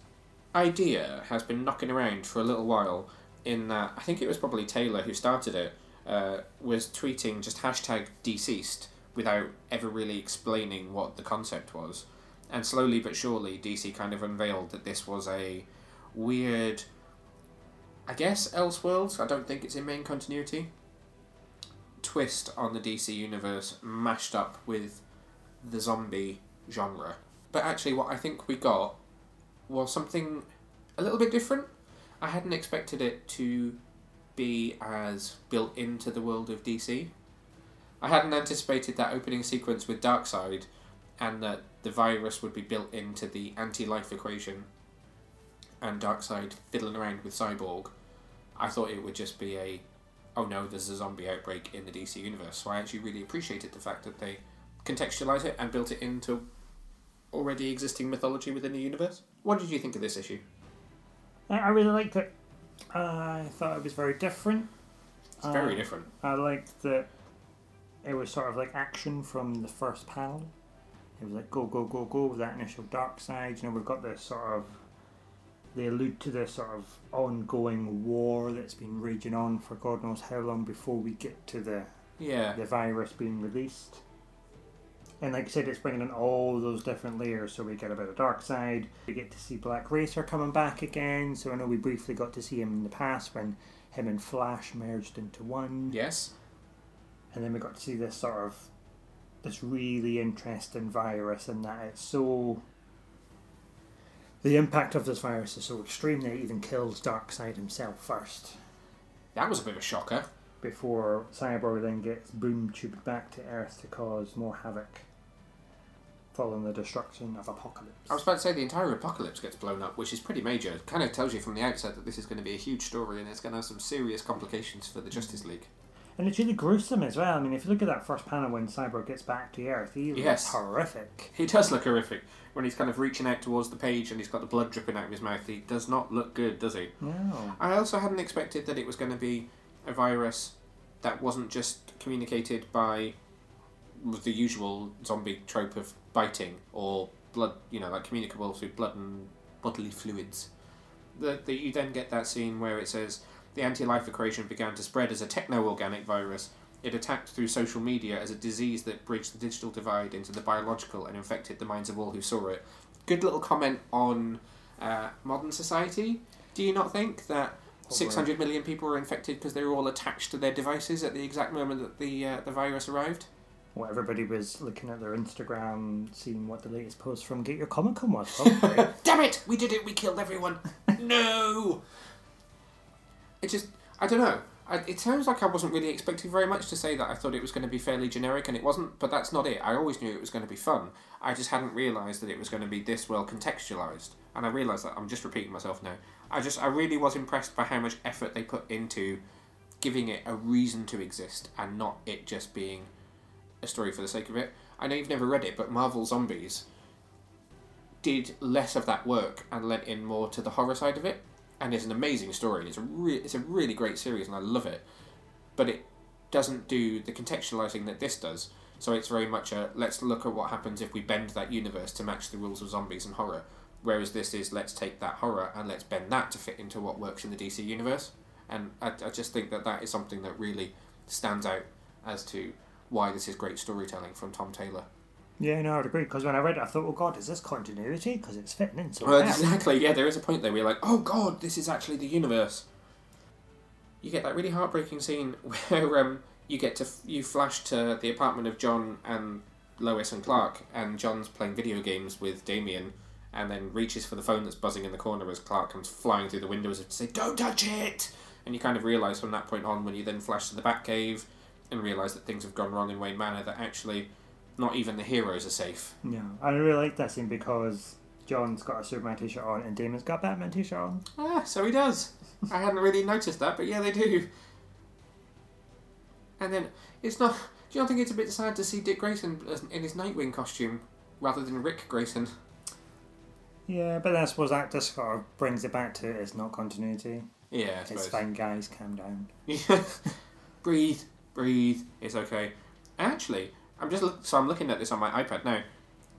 idea has been knocking around for a little while. In that, I think it was probably Taylor who started it. Uh, was tweeting just hashtag DCeased without ever really explaining what the concept was. And slowly but surely, DC kind of unveiled that this was a weird, I guess, Elseworlds. I don't think it's in main continuity. Twist on the DC universe mashed up with the zombie genre. But actually, what I think we got was something a little bit different. I hadn't expected it to be as built into the world of DC. I hadn't anticipated that opening sequence with Darkseid and that the virus would be built into the anti life equation and Darkseid fiddling around with Cyborg. I thought it would just be a oh no, there's a zombie outbreak in the DC universe. So I actually really appreciated the fact that they contextualised it and built it into already existing mythology within the universe. What did you think of this issue? I, I really liked it. I thought it was very different. It's very Uh, different. I liked that it was sort of like action from the first panel. It was like go go go go with that initial Darkseid. You know, we've got this sort of they allude to this sort of ongoing war that's been raging on for God knows how long before we get to the Yeah. the virus being released. And like I said, it's bringing in all those different layers. So we get a bit of Darkseid. We get to see Black Racer coming back again. So I know we briefly got to see him in the past when him and Flash merged into one. Yes. And then we got to see this sort of this really interesting virus, and that it's so. The impact of this virus is so extreme that it even kills Darkseid himself first, That was a bit of a shocker. before Cyborg then gets boom tubed back to Earth to cause more havoc, following the destruction of Apokolips. I was about to say the entire Apokolips gets blown up, which is pretty major. It kind of tells you from the outset that this is going to be a huge story and it's going to have some serious complications for the Justice League. And it's really gruesome as well. I mean, if you look at that first panel when Cyborg gets back to Earth, he looks Yes. horrific. He does look horrific when he's kind of reaching out towards the page and he's got the blood dripping out of his mouth. He does not look good, does he? No. I also hadn't expected that it was going to be a virus that wasn't just communicated by the usual zombie trope of biting or blood, you know, like communicable through blood and bodily fluids. That that you then get that scene where it says the anti-life equation began to spread as a techno-organic virus. It attacked through social media as a disease that bridged the digital divide into the biological and infected the minds of all who saw it. Good little comment on uh, modern society. Do you not think that Over. 600 million people were infected because they were all attached to their devices at the exact moment that the uh, the virus arrived? Well, everybody was looking at their Instagram, seeing what the latest post from Get Your Comic On was. Damn it! We did it! We killed everyone! no! It just, I don't know. I, it sounds like I wasn't really expecting very much to say that I thought it was going to be fairly generic, and it wasn't, but that's not it. I always knew it was going to be fun. I just hadn't realised that it was going to be this well contextualised. And I realise that I'm just repeating myself now. I just, I really was impressed by how much effort they put into giving it a reason to exist and not it just being a story for the sake of it. I know you've never read it, but Marvel Zombies did less of that work and lent in more to the horror side of it. And it's an amazing story. It's a re- it's a really great series, and I love it. But it doesn't do the contextualizing that this does. So it's very much a let's look at what happens if we bend that universe to match the rules of zombies and horror. Whereas this is let's take that horror and let's bend that to fit into what works in the DC universe. And I, I just think that that is something that really stands out as to why this is great storytelling from Tom Taylor. Yeah, no, I'd agree. Because when I read it, I thought, oh god, is this continuity? Because it's fitting in so Well, well. exactly. Yeah, there is a point there where you're like, oh god, this is actually the universe. You get that really heartbreaking scene where um, you get to you flash to the apartment of Jon and Lois and Clark, and Jon's playing video games with Damian, and then reaches for the phone that's buzzing in the corner as Clark comes flying through the window as if to say, "Don't touch it!" And you kind of realise from that point on, when you then flash to the Batcave, and realise that things have gone wrong in Wayne Manor, that actually not even the heroes are safe. Yeah, I really like that scene because Jon's got a Superman t-shirt on and Damian's got a Batman t-shirt on. Ah, so he does. I hadn't really noticed that, but yeah, they do. And then it's not Do you not think it's a bit sad to see Dick Grayson in his Nightwing costume rather than Rick Grayson? Yeah, but I suppose that just sort of brings it back to it's not continuity. Yeah, It's fine, guys, calm down. breathe, breathe. It's okay. Actually, I'm just look- so I'm looking at this on my iPad now,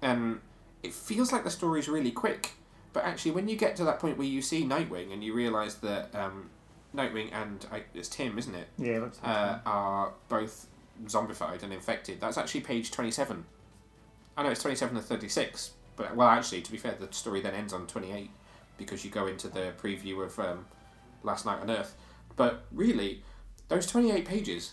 and it feels like the story's really quick. But actually, when you get to that point where you see Nightwing and you realise that um, Nightwing and I, it's Tim, isn't it, Yeah, like uh, are both zombified and infected. That's actually page twenty-seven. I know it's twenty-seven and thirty-six, but well, actually, to be fair, the story then ends on twenty-eight because you go into the preview of um, Last Night on Earth. But really, those twenty-eight pages,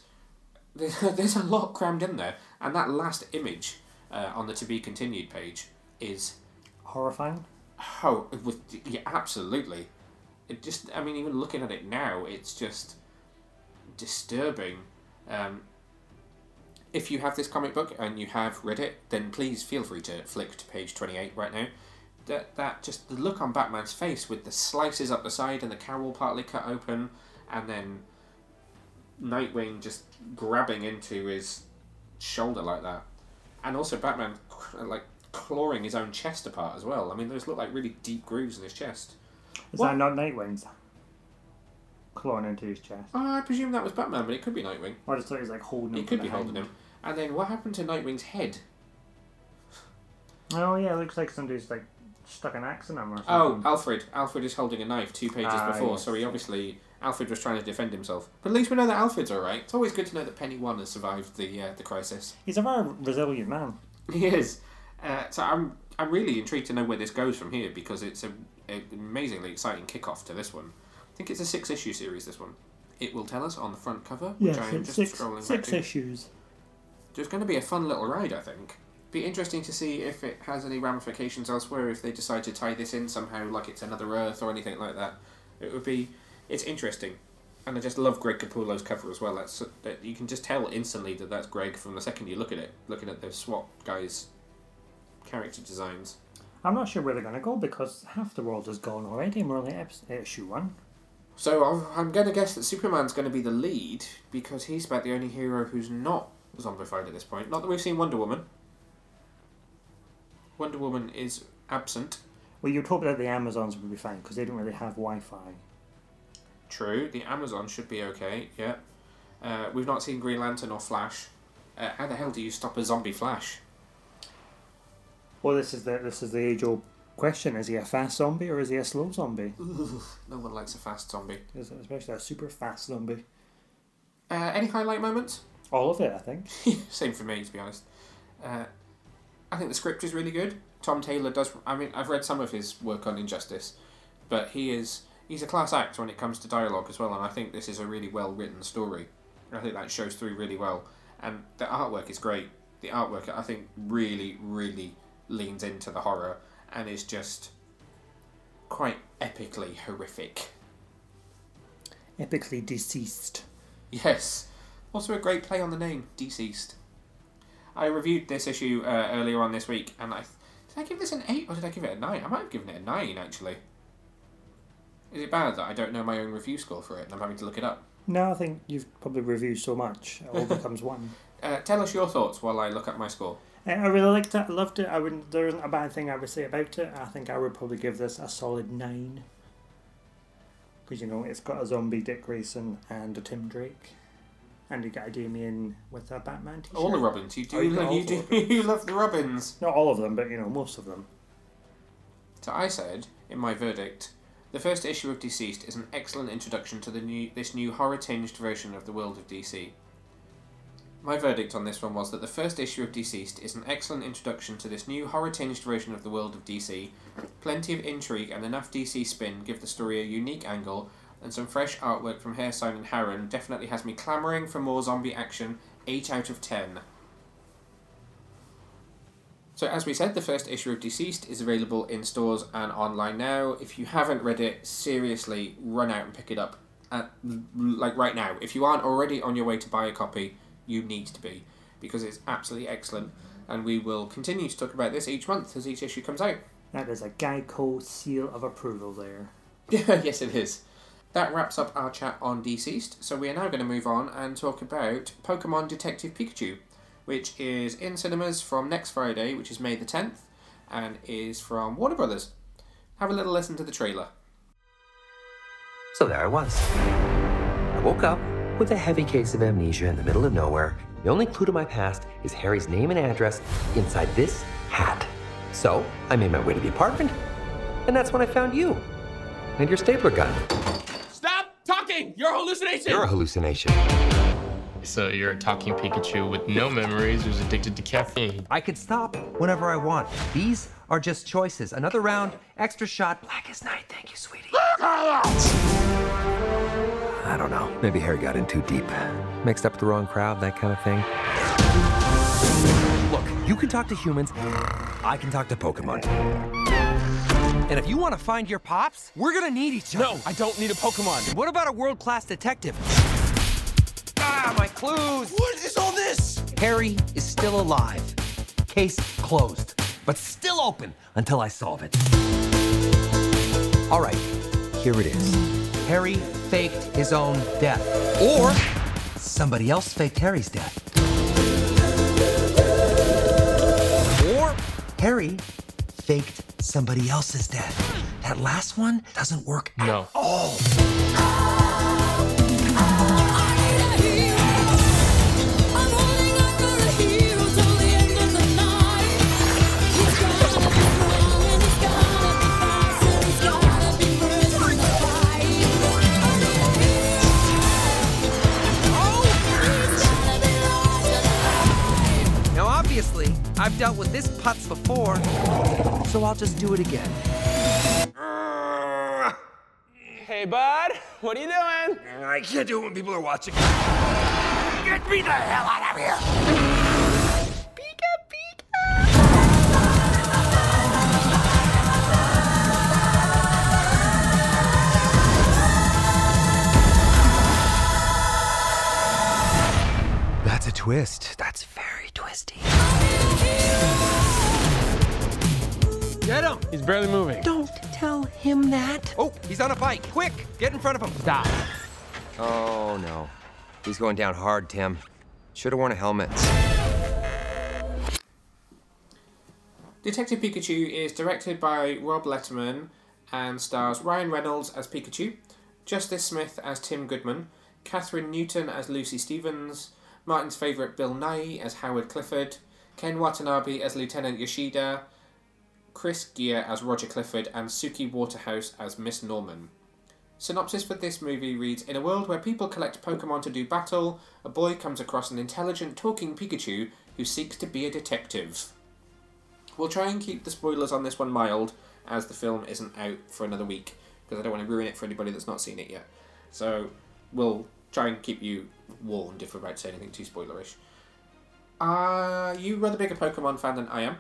there's, a lot crammed in there, and that last image uh, on the to be continued page is horrifying. Oh, it was, yeah, absolutely. It just, I mean, even looking at it now, it's just disturbing. Um, if you have this comic book and you have read it, then please feel free to flick to page 28 right now. That, that just the look on Batman's face with the slices up the side and the cowl partly cut open, and then Nightwing just grabbing into his shoulder like that. And also Batman, like, clawing his own chest apart as well. I mean, those look like really deep grooves in his chest. Is What? that not Nightwing's clawing into his chest? Oh, I presume that was Batman, but it could be Nightwing. I just thought he was like holding him. It could be holding behind. him. And then what happened to Nightwing's head? Oh yeah, it looks like somebody's like stuck an axe in him or something. Oh, Alfred. Alfred is holding a knife two pages Ah, before, yes. so he obviously. Alfred was trying to defend himself. But at least we know that Alfred's alright. It's always good to know that Penny One has survived the uh, the crisis. he's a very resilient man. He is. Uh, so I'm I'm really intrigued to know where this goes from here because it's a, a amazingly exciting kickoff to this one. I think it's a six issue series. This one. It will tell us on the front cover, which I am just scrolling back to. issues. There's going to be a fun little ride, I think. Be interesting to see if it has any ramifications elsewhere. If they decide to tie this in somehow, like it's another Earth or anything like that, it would be. It's interesting, and I just love Greg Capullo's cover as well. That's that you can just tell instantly that that's Greg from the second you look at it. Looking at the SWAT guys' character designs. I'm not sure where they're gonna go because half the world is gone already, and we're only ep- uh, issue one. So I'm- I'm going to guess that Superman's going to be the lead because he's about the only hero who's not zombified at this point. Not that we've seen Wonder Woman. Wonder Woman is absent. Well, you'd hope that the Amazons would be fine because they don't really have Wi-Fi. True, the Amazon should be okay. Yeah, uh, we've not seen Green Lantern or Flash. Uh, how the hell do you stop a zombie Flash? Well, this is the this is the age-old question: Is he a fast zombie or is he a slow zombie? Ugh, no one likes a fast zombie. Especially a super fast zombie. Uh, any highlight moments? All of it, I think. Same for me, to be honest. Uh, I think the script is really good. Tom Taylor does. I mean, I've read some of his work on Injustice, but he is he's a class act when it comes to dialogue as well. And I think this is a really well written story. I think that shows through really well, and the artwork is great. The artwork, I think, really, really leans into the horror and is just quite epically horrific. Epically deceased. Yes. Also a great play on the name, DCeased. I reviewed this issue uh, earlier on this week, and I did I give this an eight or did I give it a nine? I might have given it a nine actually. Is it bad that I don't know my own review score for it and I'm having to look it up? No, I think you've probably reviewed so much, it all becomes one. Uh, tell us your thoughts while I look up my score. Uh, I really liked it. I loved it. I wouldn't. There isn't a bad thing I would say about it. I think I would probably give this a solid nine. Because you know it's got a zombie Dick Grayson and a Tim Drake, and you got a Damian with a Batman t-shirt. All the Robins. You do. Oh, you all you do. Robins. You love the Robins. Not all of them, but you know most of them. So I said in my verdict, the first issue of DCeased is an excellent introduction to the new this new horror tinged version of the world of DC. My verdict on this one was that the first issue of DCeased is an excellent introduction to this new horror tinged version of the world of DC. Plenty of intrigue and enough DC spin give the story a unique angle, and some fresh artwork from Hairsine and Harren definitely has me clamouring for more zombie action. 8 out of 10. So, as we said, the first issue of DCeased is available in stores and online now. If you haven't read it, seriously, run out and pick it up. At, like right now. If you aren't already on your way to buy a copy, you need to be because it's absolutely excellent. And we will continue to talk about this each month as each issue comes out. That is a Geico seal of approval there. yes, it is. That wraps up our chat on DCeased. So we are now going to move on and talk about Pokemon Detective Pikachu. Which is in cinemas from next Friday, which is May the 10th, and is from Warner Brothers. Have a little listen to the trailer. So there I was. I woke up with a heavy case of amnesia in the middle of nowhere. The only clue to my past is Harry's name and address inside this hat. So I made my way to the apartment, and that's when I found you and your stapler gun. Stop talking! You're a hallucination! You're a hallucination. So you're a talking Pikachu with no memories who's addicted to caffeine. I could stop whenever I want. These are just choices. Another round, extra shot, black as night. Thank you, sweetie. I don't know. Maybe Harry got in too deep. Mixed up with the wrong crowd, that kind of thing. Look, you can talk to humans. I can talk to Pokemon. And if you want to find your pops, we're gonna need each other. No, I don't need a Pokemon. What about a world-class detective? My clues! What is all this? Harry is still alive. Case closed, but still open until I solve it. All right, here it is. Harry faked his own death, or somebody else faked Harry's death. Or Harry faked somebody else's death. That last one doesn't work at No. all. I'll just do it again. Hey, bud, what are you doing? I can't do it when people are watching. Get me the hell out of here! Pika, pika! That's a twist. That's very Get him! He's barely moving. Don't tell him that. Oh, he's on a bike. Quick, get in front of him. Stop. Oh no. He's going down hard, Tim. Should have worn a helmet. Detective Pikachu is directed by Rob Letterman and stars Ryan Reynolds as Pikachu, Justice Smith as Tim Goodman, Kathryn Newton as Lucy Stevens, Martin's favourite Bill Nighy as Howard Clifford, Ken Watanabe as Lieutenant Yoshida, Chris Geere as Roger Clifford, and Suki Waterhouse as Miss Norman. Synopsis for this movie reads In a world where people collect Pokemon to do battle, a boy comes across an intelligent talking Pikachu who seeks to be a detective. We'll try and keep the spoilers on this one mild, as the film isn't out for another week, because I don't want to ruin it for anybody that's not seen it yet. So we'll try and keep you warned if we're about to say anything too spoilerish. Are you rather big a Pokemon fan than I am?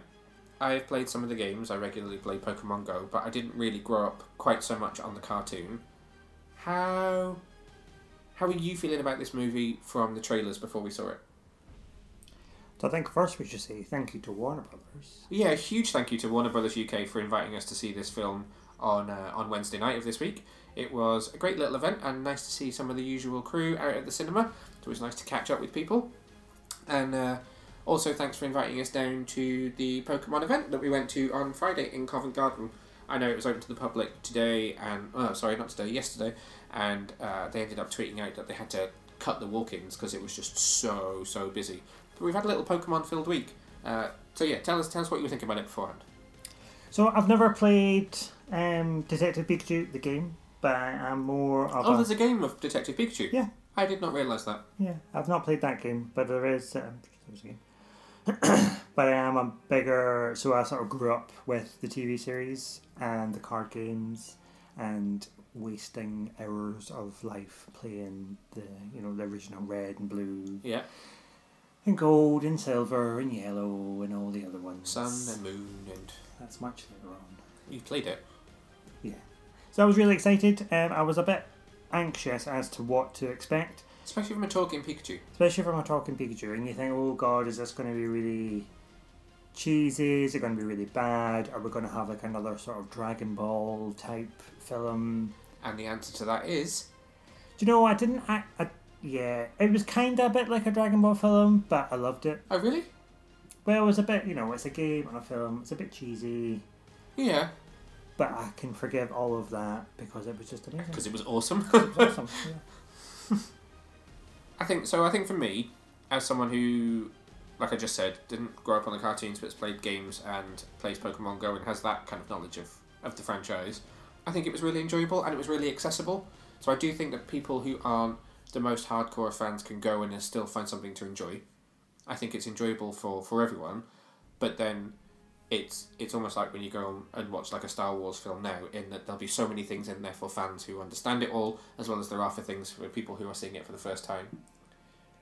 I've played some of the games. I regularly play Pokemon Go, but I didn't really grow up quite so much on the cartoon. How how are you feeling about this movie from the trailers before we saw it? So I think first we should say thank you to Warner Brothers. Yeah, a huge thank you to Warner Brothers UK for inviting us to see this film on uh, on Wednesday night of this week. It was a great little event and nice to see some of the usual crew out at the cinema. It was nice to catch up with people. And uh, also thanks for inviting us down to the Pokemon event that we went to on Friday in Covent Garden. I know it was open to the public today and oh sorry not today yesterday, and uh, they ended up tweeting out that they had to cut the walk-ins because it was just so so busy. But we've had a little Pokemon filled week. Uh, so yeah, tell us tell us what you were thinking about it beforehand. So I've never played um, Detective Pikachu, the game, but I am more of Oh, a there's a game of Detective Pikachu. yeah, I did not realise that. yeah. I've not played that game, but there is um, there's a game. but I am a bigger, so I sort of grew up with the TV series and the card games, and wasting hours of life playing the you know the original red and blue Yeah, and gold and silver and yellow and all the other ones. sun and moon, and That's much later on. you played it. Yeah. So I was really excited. Um, I was a bit anxious as to what to expect, Especially from a talking Pikachu. especially from a talking Pikachu. And you think, oh god, is this going to be really cheesy? Is it going to be really bad? Are we going to have like another sort of Dragon Ball type film? And the answer to that is Do you know? I didn't. I, I Yeah, it was kind of a bit like a Dragon Ball film, but I loved it. Oh, really? Well, it was a bit, you know, it's a game and a film. It's a bit cheesy, Yeah, but I can forgive all of that because it was just amazing. because it was awesome. It was awesome. Yeah. I think so. I think for me, as someone who, like I just said, didn't grow up on the cartoons but has played games and plays Pokemon Go and has that kind of knowledge of, of the franchise, I think it was really enjoyable and it was really accessible. So I do think that people who aren't the most hardcore fans can go in and still find something to enjoy. I think it's enjoyable for, for everyone, but then it's it's almost like when you go and watch like a Star Wars film now, in that there'll be so many things in there for fans who understand it all, as well as there are for things for people who are seeing it for the first time.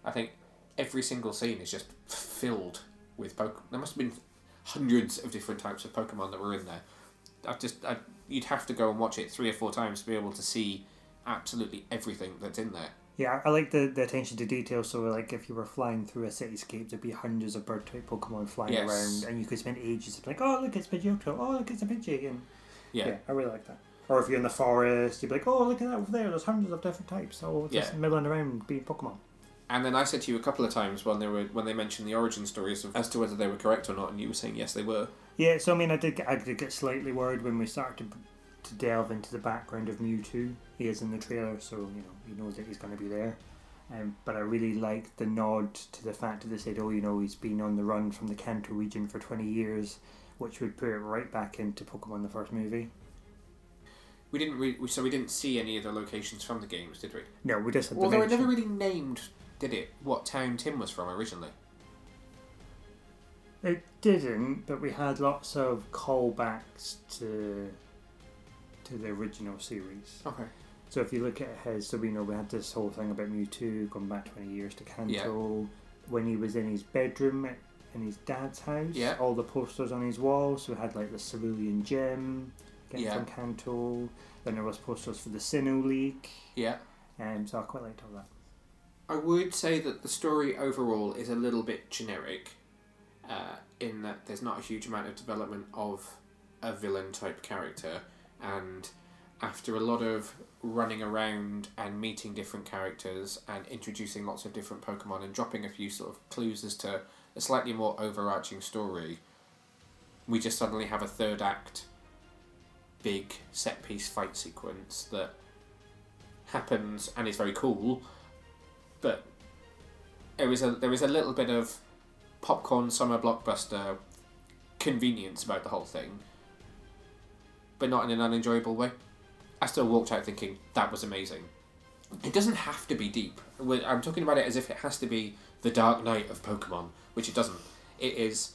I think every single scene is just filled with Pokemon. There must have been hundreds of different types of Pokemon that were in there. I just I, you'd have to go and watch it three or four times to be able to see absolutely everything that's in there. Yeah, I like the, the attention to detail. So, like, if you were flying through a cityscape, there'd be hundreds of bird type Pokemon flying Yes. around, and you could spend ages like, oh, look, it's Pidgeotto. Oh, look, it's a Pidgey. And Yeah. yeah, I really like that. Or if you're in the forest, you'd be like, oh, look at that over there. There's hundreds of different types. all just Yeah. milling around being Pokemon. And then I said to you a couple of times when they were when they mentioned the origin stories of, as to whether they were correct or not, and you were saying yes, they were. Yeah, so I mean, I did get, I did get slightly worried when we started to, to delve into the background of Mewtwo. He is in the trailer, so you know he knows that he's going to be there. Um, but I really liked the nod to the fact that they said, oh, you know, he's been on the run from the Kanto region for twenty years, which would put it right back into Pokemon the first movie. We didn't re- so we didn't see any of the locations from the games, did we? No, we just had Although it never really named, did it, what town Tim was from originally? It didn't, but we had lots of callbacks to to the original series. Okay. So if you look at his, so we know we had this whole thing about Mewtwo going back 20 years to Kanto. When he was in his bedroom at- in his dad's house, Yeah. all the posters on his wall. So we had like the Cerulean Gym again Yeah. from Kanto. Then there was posters for the Sinnoh League. Yeah. Um, so I quite liked all that. I would say that the story overall is a little bit generic, uh, in that there's not a huge amount of development of a villain type character, and after a lot of running around and meeting different characters and introducing lots of different Pokemon and dropping a few sort of clues as to a slightly more overarching story, we just suddenly have a third act big set piece fight sequence that happens and is very cool but it was a there was a little bit of popcorn summer blockbuster convenience about the whole thing, but not in an unenjoyable way. I still walked out thinking that was amazing. It doesn't have to be deep. I'm talking about it as if it has to be the Dark Knight of Pokemon, which it doesn't. It is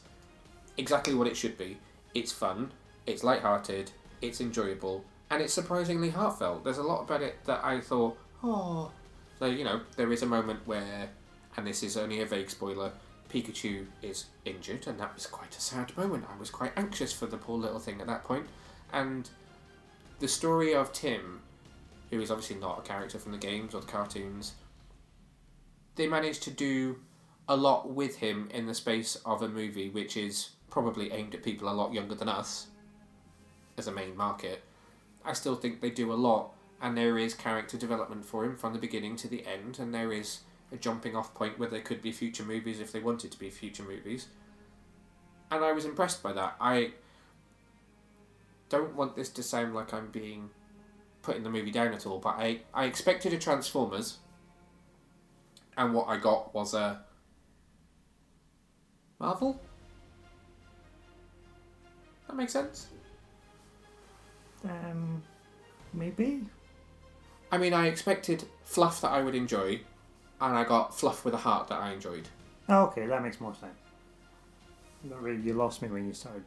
exactly what it should be. It's fun, it's light-hearted, it's enjoyable, and it's surprisingly heartfelt. There's a lot about it that I thought, oh, so, you know, there is a moment where, and this is only a vague spoiler, Pikachu is injured, and that was quite a sad moment. I was quite anxious for the poor little thing at that point. And the story of Tim, who is obviously not a character from the games or the cartoons, they managed to do a lot with him in the space of a movie which is probably aimed at people a lot younger than us as a main market. I still think they do a lot and there is character development for him from the beginning to the end, and there is a jumping off point where there could be future movies if they wanted to be future movies. And I was impressed by that. I don't want this to sound like I'm being putting the movie down at all, but I, I expected a Transformers, and what I got was a Marvel. That makes sense. Um, maybe. I mean, I expected fluff that I would enjoy, and I got fluff with a heart that I enjoyed. Oh, okay, that makes more sense. Not really, you lost me when you started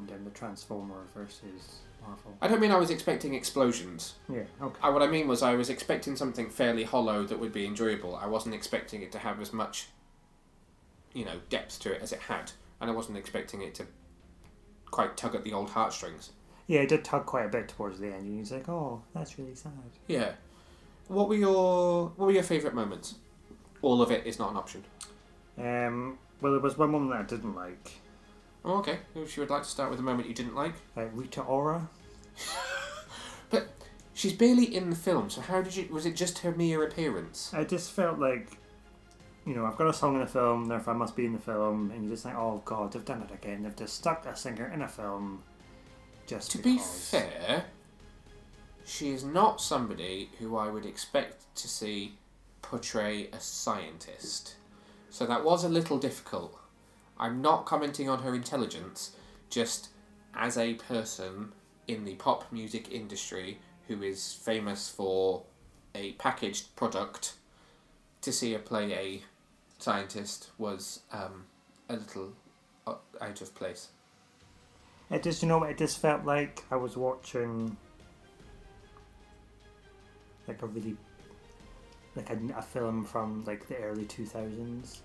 down the Transformer versus Marvel. I don't mean I was expecting explosions. Yeah, okay. I, what I mean was I was expecting something fairly hollow that would be enjoyable. I wasn't expecting it to have as much, you know, depth to it as it had, and I wasn't expecting it to quite tug at the old heartstrings. Yeah, it did tug quite a bit towards the end. and He's like, "Oh, that's really sad." Yeah. What were your What were your favourite moments? All of it is not an option. Um, well, there was one moment that I didn't like. Oh, okay. If you would like to start with a moment you didn't like. Uh, Rita Ora. But She's barely in the film, so how did you? Was it just her mere appearance? I just felt like, you know, I've got a song in a film, therefore I must be in the film, and you just think, oh god, they've done it again. They've just stuck a singer in a film. Just To be fair, she is not somebody who I would expect to see portray a scientist. So that was a little difficult. I'm not commenting on her intelligence, just as a person in the pop music industry who is famous for a packaged product, to see her play a scientist was um, a little uh, out of place. It just, you know, it just felt like I was watching like a really like a, a film from like the early two thousands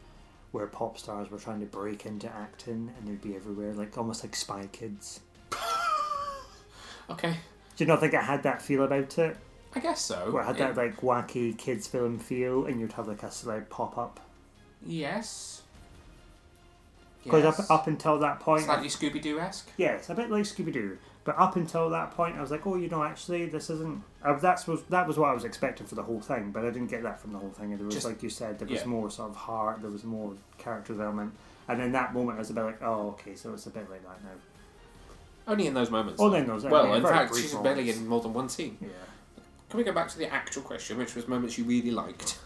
where pop stars were trying to break into acting and they'd be everywhere, like almost like Spy Kids. Okay, Do you not think it had that feel about it? I guess so. Where it had It- that like wacky kids film feel, and you'd have like a celeb pop up. Yes. Because Yes. up up until that point, Slightly Scooby Doo esque. yeah, it's a bit like Scooby Doo. But up until that point, I was like, oh, you know, actually, this isn't. Uh, that's was that was what I was expecting for the whole thing, but I didn't get that from the whole thing. There was, Just- like you said, there was yeah. more sort of heart, there was more character development, and in that moment, I was a bit like, oh, okay, so it's a bit like that now. Only in those moments. Only in those- I Well, mean, in fact, she's barely in more than one scene. Yeah. Can we go back to the actual question, which was moments you really liked?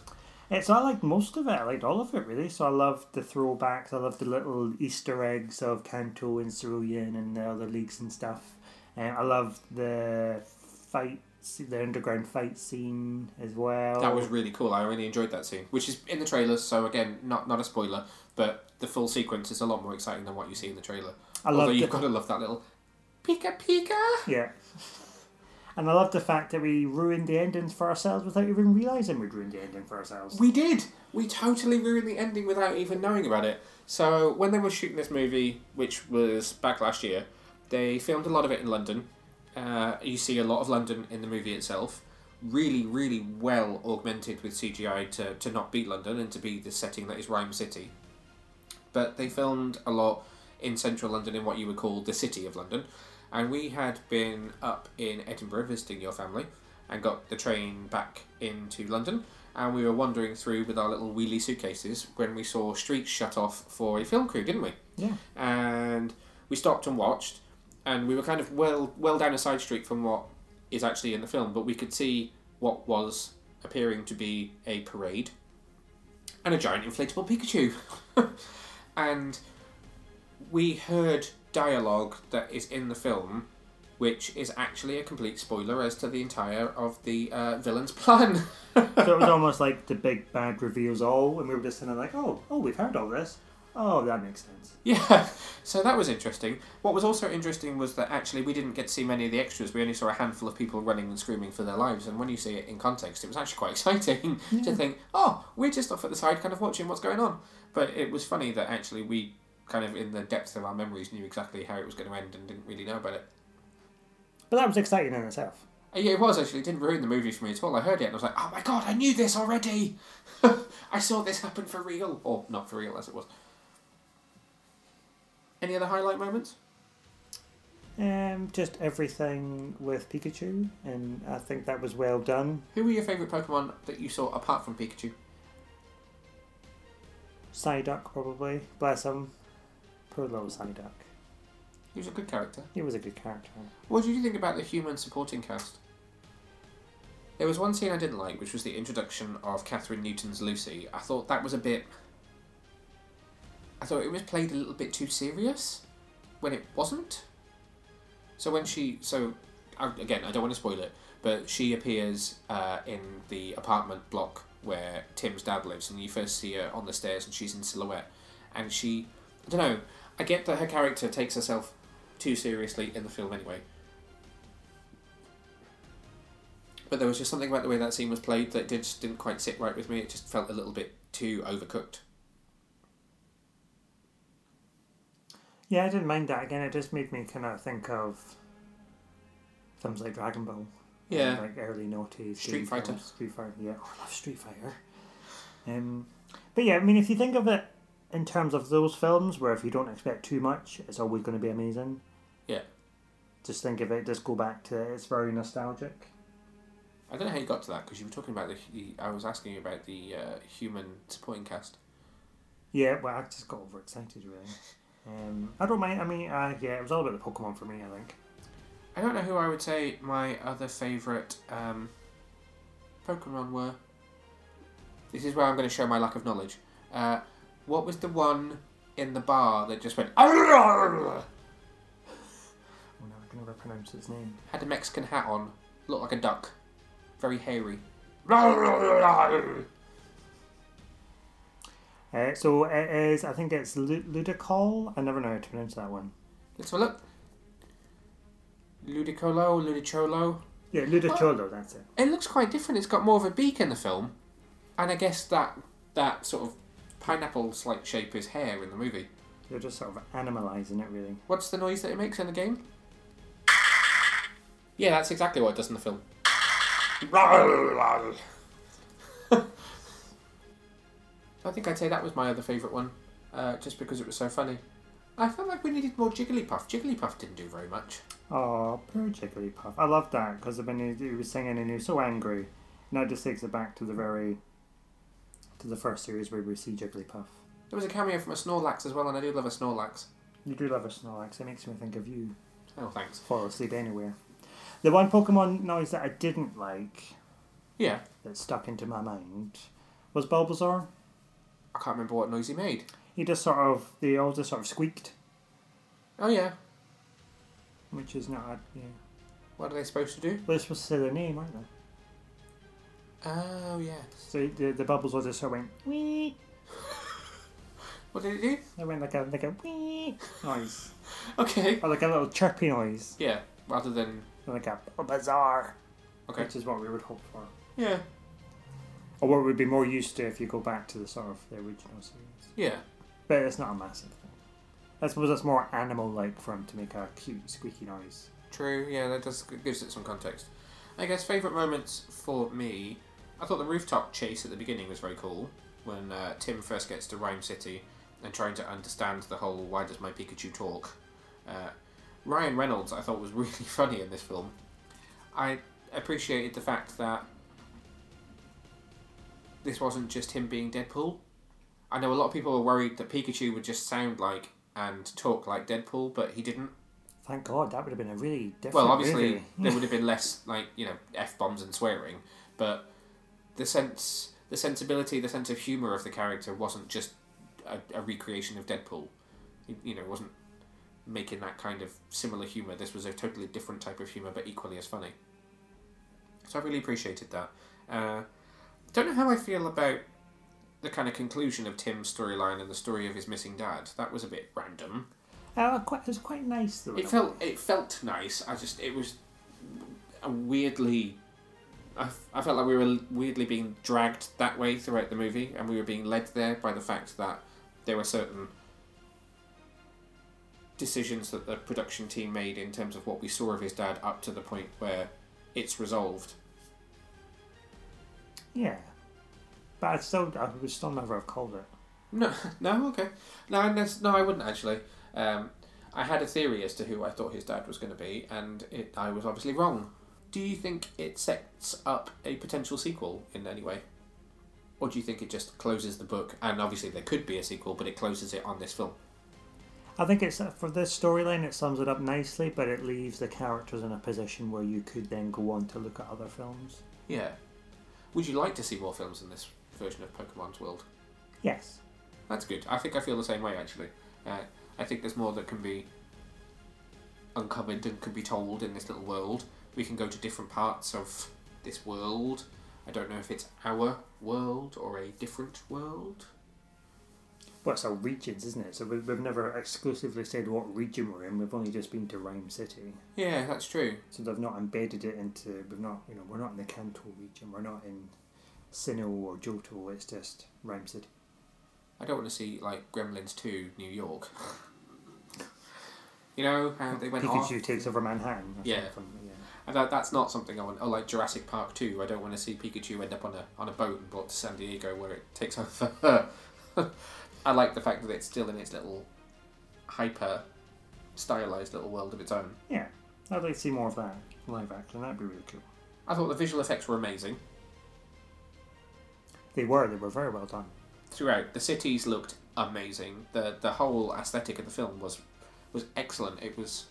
It's I liked most of it. I liked all of it really. So I loved the throwbacks. I loved the little Easter eggs of Kanto and Cerulean and the other leagues and stuff. And I love the fight, the underground fight scene as well. That was really cool. I really enjoyed that scene, which is in the trailers. So again, not not a spoiler, but the full sequence is a lot more exciting than what you see in the trailer. I Although loved you've it. got to love that little pika pika. Yeah. And I love the fact that we ruined the endings for ourselves without even realizing we'd ruined the ending for ourselves. We did. We totally ruined the ending without even knowing about it. So when they were shooting this movie, which was back last year, they filmed a lot of it in London. Uh, you see a lot of London in the movie itself. Really, really well augmented with CGI to, to not be London and to be the setting that is Ryme City. But they filmed a lot in central London in what you would call the city of London. And we had been up in Edinburgh visiting your family and got the train back into London. And we were wandering through with our little wheelie suitcases when we saw streets shut off for a film crew, didn't we? Yeah. And we stopped and watched, and we were kind of well well down a side street from what is actually in the film, but we could see what was appearing to be a parade and a giant inflatable Pikachu. and we heard dialogue that is in the film, which is actually a complete spoiler as to the entire of the uh, villain's plan. so it was almost like the big bad reveals all, and we were just kind of like, oh, oh, we've heard all this. Oh, that makes sense. Yeah, so that was interesting. What was also interesting was that actually we didn't get to see many of the extras. We only saw a handful of people running and screaming for their lives. And when you see it in context, it was actually quite exciting to think, oh, we're just off at the side, kind of watching what's going on. But it was funny that actually we kind of, in the depths of our memories, knew exactly how it was going to end and didn't really know about it. But that was exciting in itself. Uh, Yeah, it was actually. It didn't ruin the movie for me at all. I heard it and I was like, oh my god, I knew this already! I saw this happen for real. Or not for real, as it was. Any other highlight moments? Um, just everything with Pikachu, and I think that was well done. Who were your favourite Pokemon that you saw apart from Pikachu? Psyduck, probably. Bless him. Poor little Psyduck. He was a good character. He was a good character. What did you think about the human supporting cast? There was one scene I didn't like, which was the introduction of Kathryn Newton's Lucy. I thought that was a bit. I thought it was played a little bit too serious when it wasn't. So when she. So, again, I don't want to spoil it, but she appears uh, in the apartment block where Tim's dad lives, and you first see her on the stairs and she's in silhouette. And she. I don't know. I get that her character takes herself too seriously in the film anyway. But there was just something about the way that scene was played that just didn't quite sit right with me. It just felt a little bit too overcooked. Yeah, I didn't mind that. Again, it just made me kind of think of films like Dragon Ball. Yeah. Like early noughties. Street Fighter. films. Street Fighter, yeah. Oh, I love Street Fighter. Um, but yeah, I mean, if you think of it in terms of those films, where if you don't expect too much, it's always going to be amazing. Yeah. Just think of it. Just go back to it. it's very nostalgic. I don't know how you got to that because you were talking about the. the- I was asking you about the uh, human supporting cast. Yeah, well, I just got overexcited really. Um, I don't mind. I mean, uh, yeah, it was all about the Pokemon for me. I think. I don't know who I would say my other favourite um, Pokemon were. This is where I'm going to show my lack of knowledge. Uh, what was the one in the bar that just went Oh no, I can never pronounce its name. had a Mexican hat on, looked like a duck, very hairy. Uh, so it is. I think it's Lu- Ludicol. I never know how to pronounce that one. Let's have a look. Ludicolo, Ludicholo. Yeah, Ludicolo. That's it. It looks quite different. It's got more of a beak in the film, and I guess that that sort of pineapple-like shape is hair in the movie. They're just sort of animalizing it, really. What's the noise that it makes in the game? Yeah, that's exactly what it does in the film. I think I'd say that was my other favourite one, uh, just because it was so funny. I felt like we needed more Jigglypuff. Jigglypuff didn't do very much. Oh, poor Jigglypuff. I love that because when he, he was singing and he was so angry, and that just takes it back to the very, to the first series where we see Jigglypuff. There was a cameo from a Snorlax as well, and I do love a Snorlax. You do love a Snorlax. It makes me think of you. Oh, thanks. Fall asleep anywhere. The one Pokemon noise that I didn't like Yeah, that stuck into my mind was Bulbasaur. I can't remember what noise he made. He just sort of, they all just sort of squeaked, Oh yeah, which is not, yeah. what are they supposed to do? Well, they're supposed to say their name, aren't they? Oh yes. So the, the Bulbasaur just sort of went, wee. What did it do? They went like a, like a wee noise. Okay. Or like a little chirpy noise. Yeah, rather than Like a bizarre. okay. Which is what we would hope for. Yeah, Or what we'd be more used to if you go back to the sort of the original series. yeah. But it's not a massive thing. I suppose that's more animal-like for him to make a cute squeaky noise. True, yeah, that does gives it some context. I guess favourite moments for me, I thought the rooftop chase at the beginning was very cool when uh, Tim first gets to Ryme City and trying to understand the whole "Why does my Pikachu talk?" Uh, Ryan Reynolds, I thought was really funny in this film. I appreciated the fact that this wasn't just him being Deadpool. I know a lot of people were worried that Pikachu would just sound like and talk like Deadpool, but he didn't. Thank God, that would have been a really different Well, obviously movie. there would have been less like you know f bombs and swearing, but the sense, the sensibility, the sense of humor of the character wasn't just a, a recreation of Deadpool. You, you know, wasn't making that kind of similar humor. This was a totally different type of humor, but equally as funny. So I really appreciated that. Uh, don't know how I feel about the kind of conclusion of Tim's storyline and the story of his missing dad. That was a bit random. Uh, quite, it was quite nice though. It felt it felt nice. I just it was a weirdly. I felt like we were weirdly being dragged that way throughout the movie, and we were being led there by the fact that there were certain decisions that the production team made in terms of what we saw of his dad up to the point where it's resolved. Yeah. But I'd still, I would still never have called it. No, no, okay, no, and that's- no, I wouldn't actually. Um, I had a theory as to who I thought his dad was going to be, and it, I was obviously wrong. Do you think it sets up a potential sequel in any way, or do you think it just closes the book? And obviously there could be a sequel, but it closes it on this film. I think it's for this storyline. It sums it up nicely, but it leaves the characters in a position where you could then go on to look at other films. Yeah. Would you like to see more films in this version of Pokemon's world? Yes. That's good. I think I feel the same way actually. Uh, I think there's more that can be uncovered and can be told in this little world. We can go to different parts of this world. I don't know if it's our world or a different world. Well, it's all regions, isn't it? So we've, we've never exclusively said what region we're in. We've only just been to Ryme City. Yeah, that's true. So they've not embedded it into. We've not, you know, we're not in the Kanto region. We're not in Sinnoh or Johto. It's just Ryme City. I don't want to see like Gremlins 2 New York. you know how they went off. Pikachu takes over Manhattan. Yeah. yeah. And that, that's not something I want. Oh, like Jurassic Park 2. I don't want to see Pikachu end up on a on a boat and brought to San Diego where it takes over. I like the fact that it's still in its little hyper stylized little world of its own. Yeah, I'd like to see more of that live action. That'd be really cool. I thought the visual effects were amazing They were. They were very well done. throughout. The cities looked amazing. the The whole aesthetic of the film was was excellent. It was.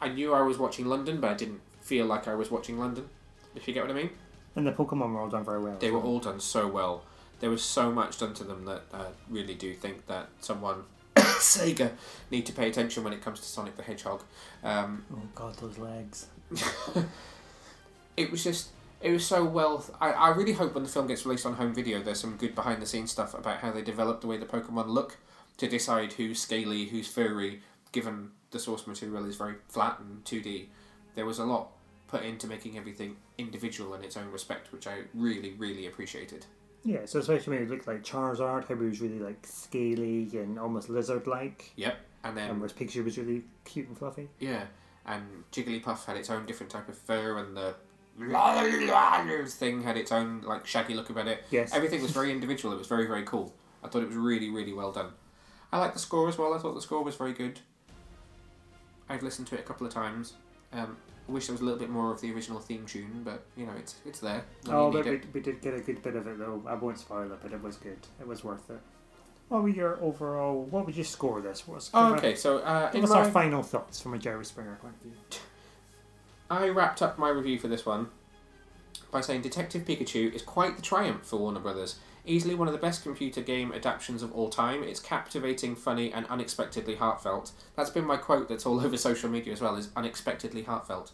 I knew I was watching London, but I didn't feel like I was watching London. If you get what I mean. And the Pokemon were all done very well. They were all done so well. There was so much done to them that I really do think that someone, Sega, need to pay attention when it comes to Sonic the Hedgehog. Um, Oh God, those legs. it was just, it was so well. I, I really hope when the film gets released on home video, there's some good behind the scenes stuff about how they developed the way the Pokemon look to decide who's scaly, who's furry, given the source material is very flat and 2D. There was a lot put into making everything individual in its own respect, which I really, really appreciated. Yeah, so especially when he looked like Charizard, how he was really like scaly and almost lizard-like, Yep. And then and whereas Pikachu was really cute and fluffy. Yeah, and Jigglypuff had its own different type of fur, and the thing had its own like shaggy look about it. Yes. Everything was very individual. It was very very cool. I thought it was really really well done. I liked the score as well. I thought the score was very good. I've listened to it a couple of times. Um, wish there was a little bit more of the original theme tune, but you know it's it's there. when Oh, but we, we did get a good bit of it though. I won't spoil it, but it was good. It was worth it. What were your overall? What would you score this? What's Oh, okay. So uh, us my, our final thoughts from a Jerry Springer point of view. I wrapped up my review for this one by saying Detective Pikachu is quite the triumph for Warner Brothers. Easily one of the best computer game adaptations of all time. It's captivating, funny, and unexpectedly heartfelt. That's been my quote that's all over social media as well, is unexpectedly heartfelt.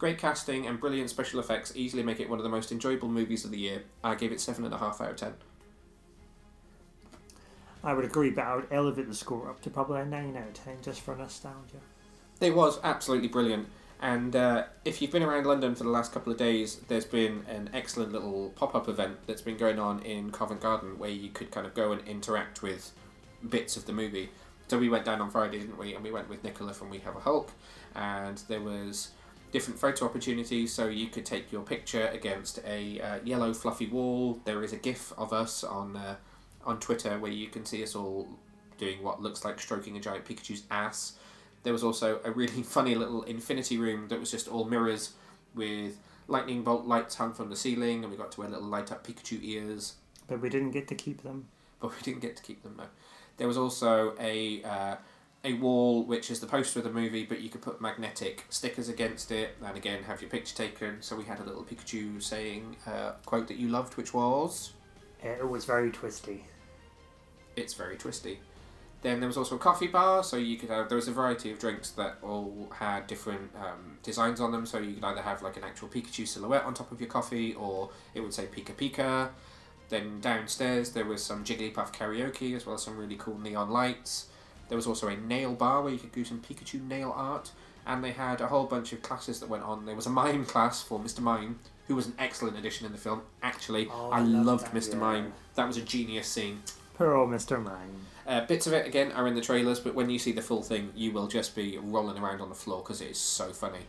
Great casting and brilliant special effects easily make it one of the most enjoyable movies of the year. I gave it 7.5 out of 10. I would agree, but I would elevate the score up to probably a nine out of ten just for nostalgia. It was absolutely brilliant. And uh, if you've been around London for the last couple of days, there's been an excellent little pop up event that's been going on in Covent Garden where you could kind of go and interact with bits of the movie. So we went down on Friday, didn't we? And we went with Nicola from We Have a Hulk, and there was different photo opportunities. So you could take your picture against a uh, yellow fluffy wall. There is a GIF of us on uh, on Twitter where you can see us all doing what looks like stroking a giant Pikachu's ass. There was also a really funny little infinity room that was just all mirrors with lightning bolt lights hung from the ceiling, and we got to wear little light up Pikachu ears, But we didn't get to keep them. but we didn't get to keep them. No. There was also a uh, a wall which is the poster of the movie, but you could put magnetic stickers against it, and again have your picture taken. So we had a little Pikachu saying uh, quote that you loved, which was. It was very twisty. it's very twisty. Then there was also a coffee bar, so you could have there was a variety of drinks that all had different um, designs on them. So you could either have like an actual Pikachu silhouette on top of your coffee, or it would say Pika Pika. Then downstairs there was some Jigglypuff karaoke as well as some really cool neon lights. There was also a nail bar where you could do some Pikachu nail art, and they had a whole bunch of classes that went on. There was a mime class for Mr. Mime, who was an excellent addition in the film. Actually, Oh, I, I love loved that, Mr. yeah. Mime. That was a genius scene. Poor old Mr. Mime. Uh, bits of it again are in the trailers, but when you see the full thing, you will just be rolling around on the floor because it is so funny.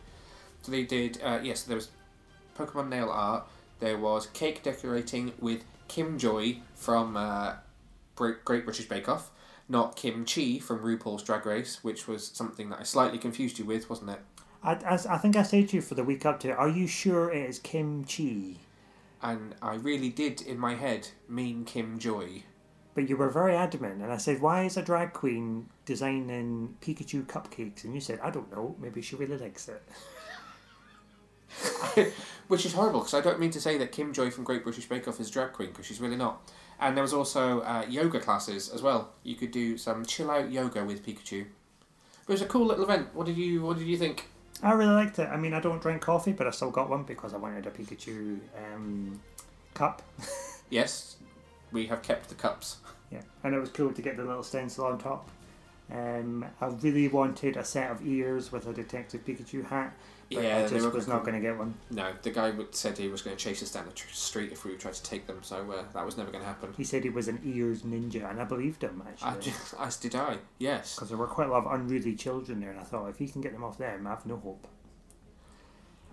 So they did, uh, yes, there was Pokemon nail art. There was cake decorating with Kim Joy from uh, Great British Bake Off, not Kim Chi from RuPaul's Drag Race, which was something that I slightly confused you with, wasn't it? I, I, I think I said to you for the week up to, are you sure it is Kim Chi? And I really did, in my head, mean Kim Joy. But you were very adamant, and I said, why is a drag queen designing Pikachu cupcakes? And you said, I don't know, maybe she really likes it. Which is horrible because I don't mean to say that Kim Joy from Great British Bake Off is a drag queen because she's really not. And there was also uh, yoga classes as well. You could do some chill out yoga with Pikachu. But it was a cool little event. What did you What did you think? I really liked it. I mean, I don't drink coffee, but I still got one because I wanted a Pikachu um, cup. Yes, we have kept the cups. Yeah, and it was cool to get the little stencil on top. Um, I really wanted a set of ears with a Detective Pikachu hat, but Yeah, I they just were was not going to get one. No, the guy said he was going to chase us down the tr- street if we tried to take them, so uh, that was never going to happen. He said he was an ears ninja, and I believed him I, actually. as did I. Yes. Because there were quite a lot of unruly children there, and I thought if he can get them off them, I have no hope.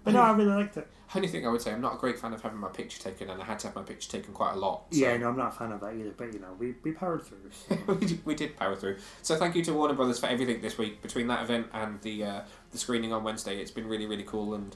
But no, I really liked it. Only thing I would say, I'm not a great fan of having my picture taken, and I had to have my picture taken quite a lot. so- Yeah, no, I'm not a fan of that either. But you know, we, we powered through. so. we, did, we did power through. So thank you to Warner Brothers for everything this week between that event and the uh, the screening on Wednesday. It's been really really cool, and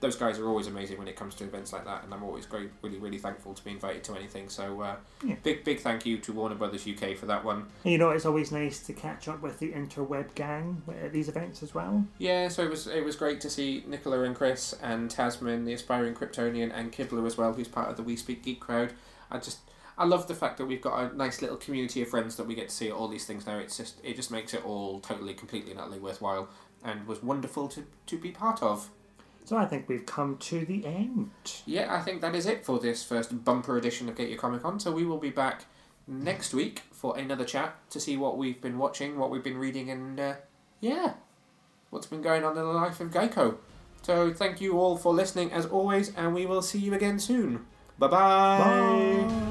those guys are always amazing when it comes to events like that, and I'm always great, really, really thankful to be invited to anything. So, uh, Yeah. big, big thank you to Warner Brothers UK for that one. And you know, it's always nice to catch up with the interweb gang at these events as well. Yeah, so it was it was great to see Nicola and Chris and Tasman, the aspiring Kryptonian, and Kibler as well, who's part of the We Speak Geek crowd. I just I love the fact that we've got a nice little community of friends that we get to see at all these things now. It's just it just makes it all totally, completely, and utterly worthwhile, and was wonderful to to be part of. So I think we've come to the end. Yeah, I think that is it for this first bumper edition of Get Your Comic On. So we will be back next week for another chat to see what we've been watching, what we've been reading, and uh, yeah, what's been going on in the life of Geico. So thank you all for listening as always, and we will see you again soon. Bye-bye. Bye.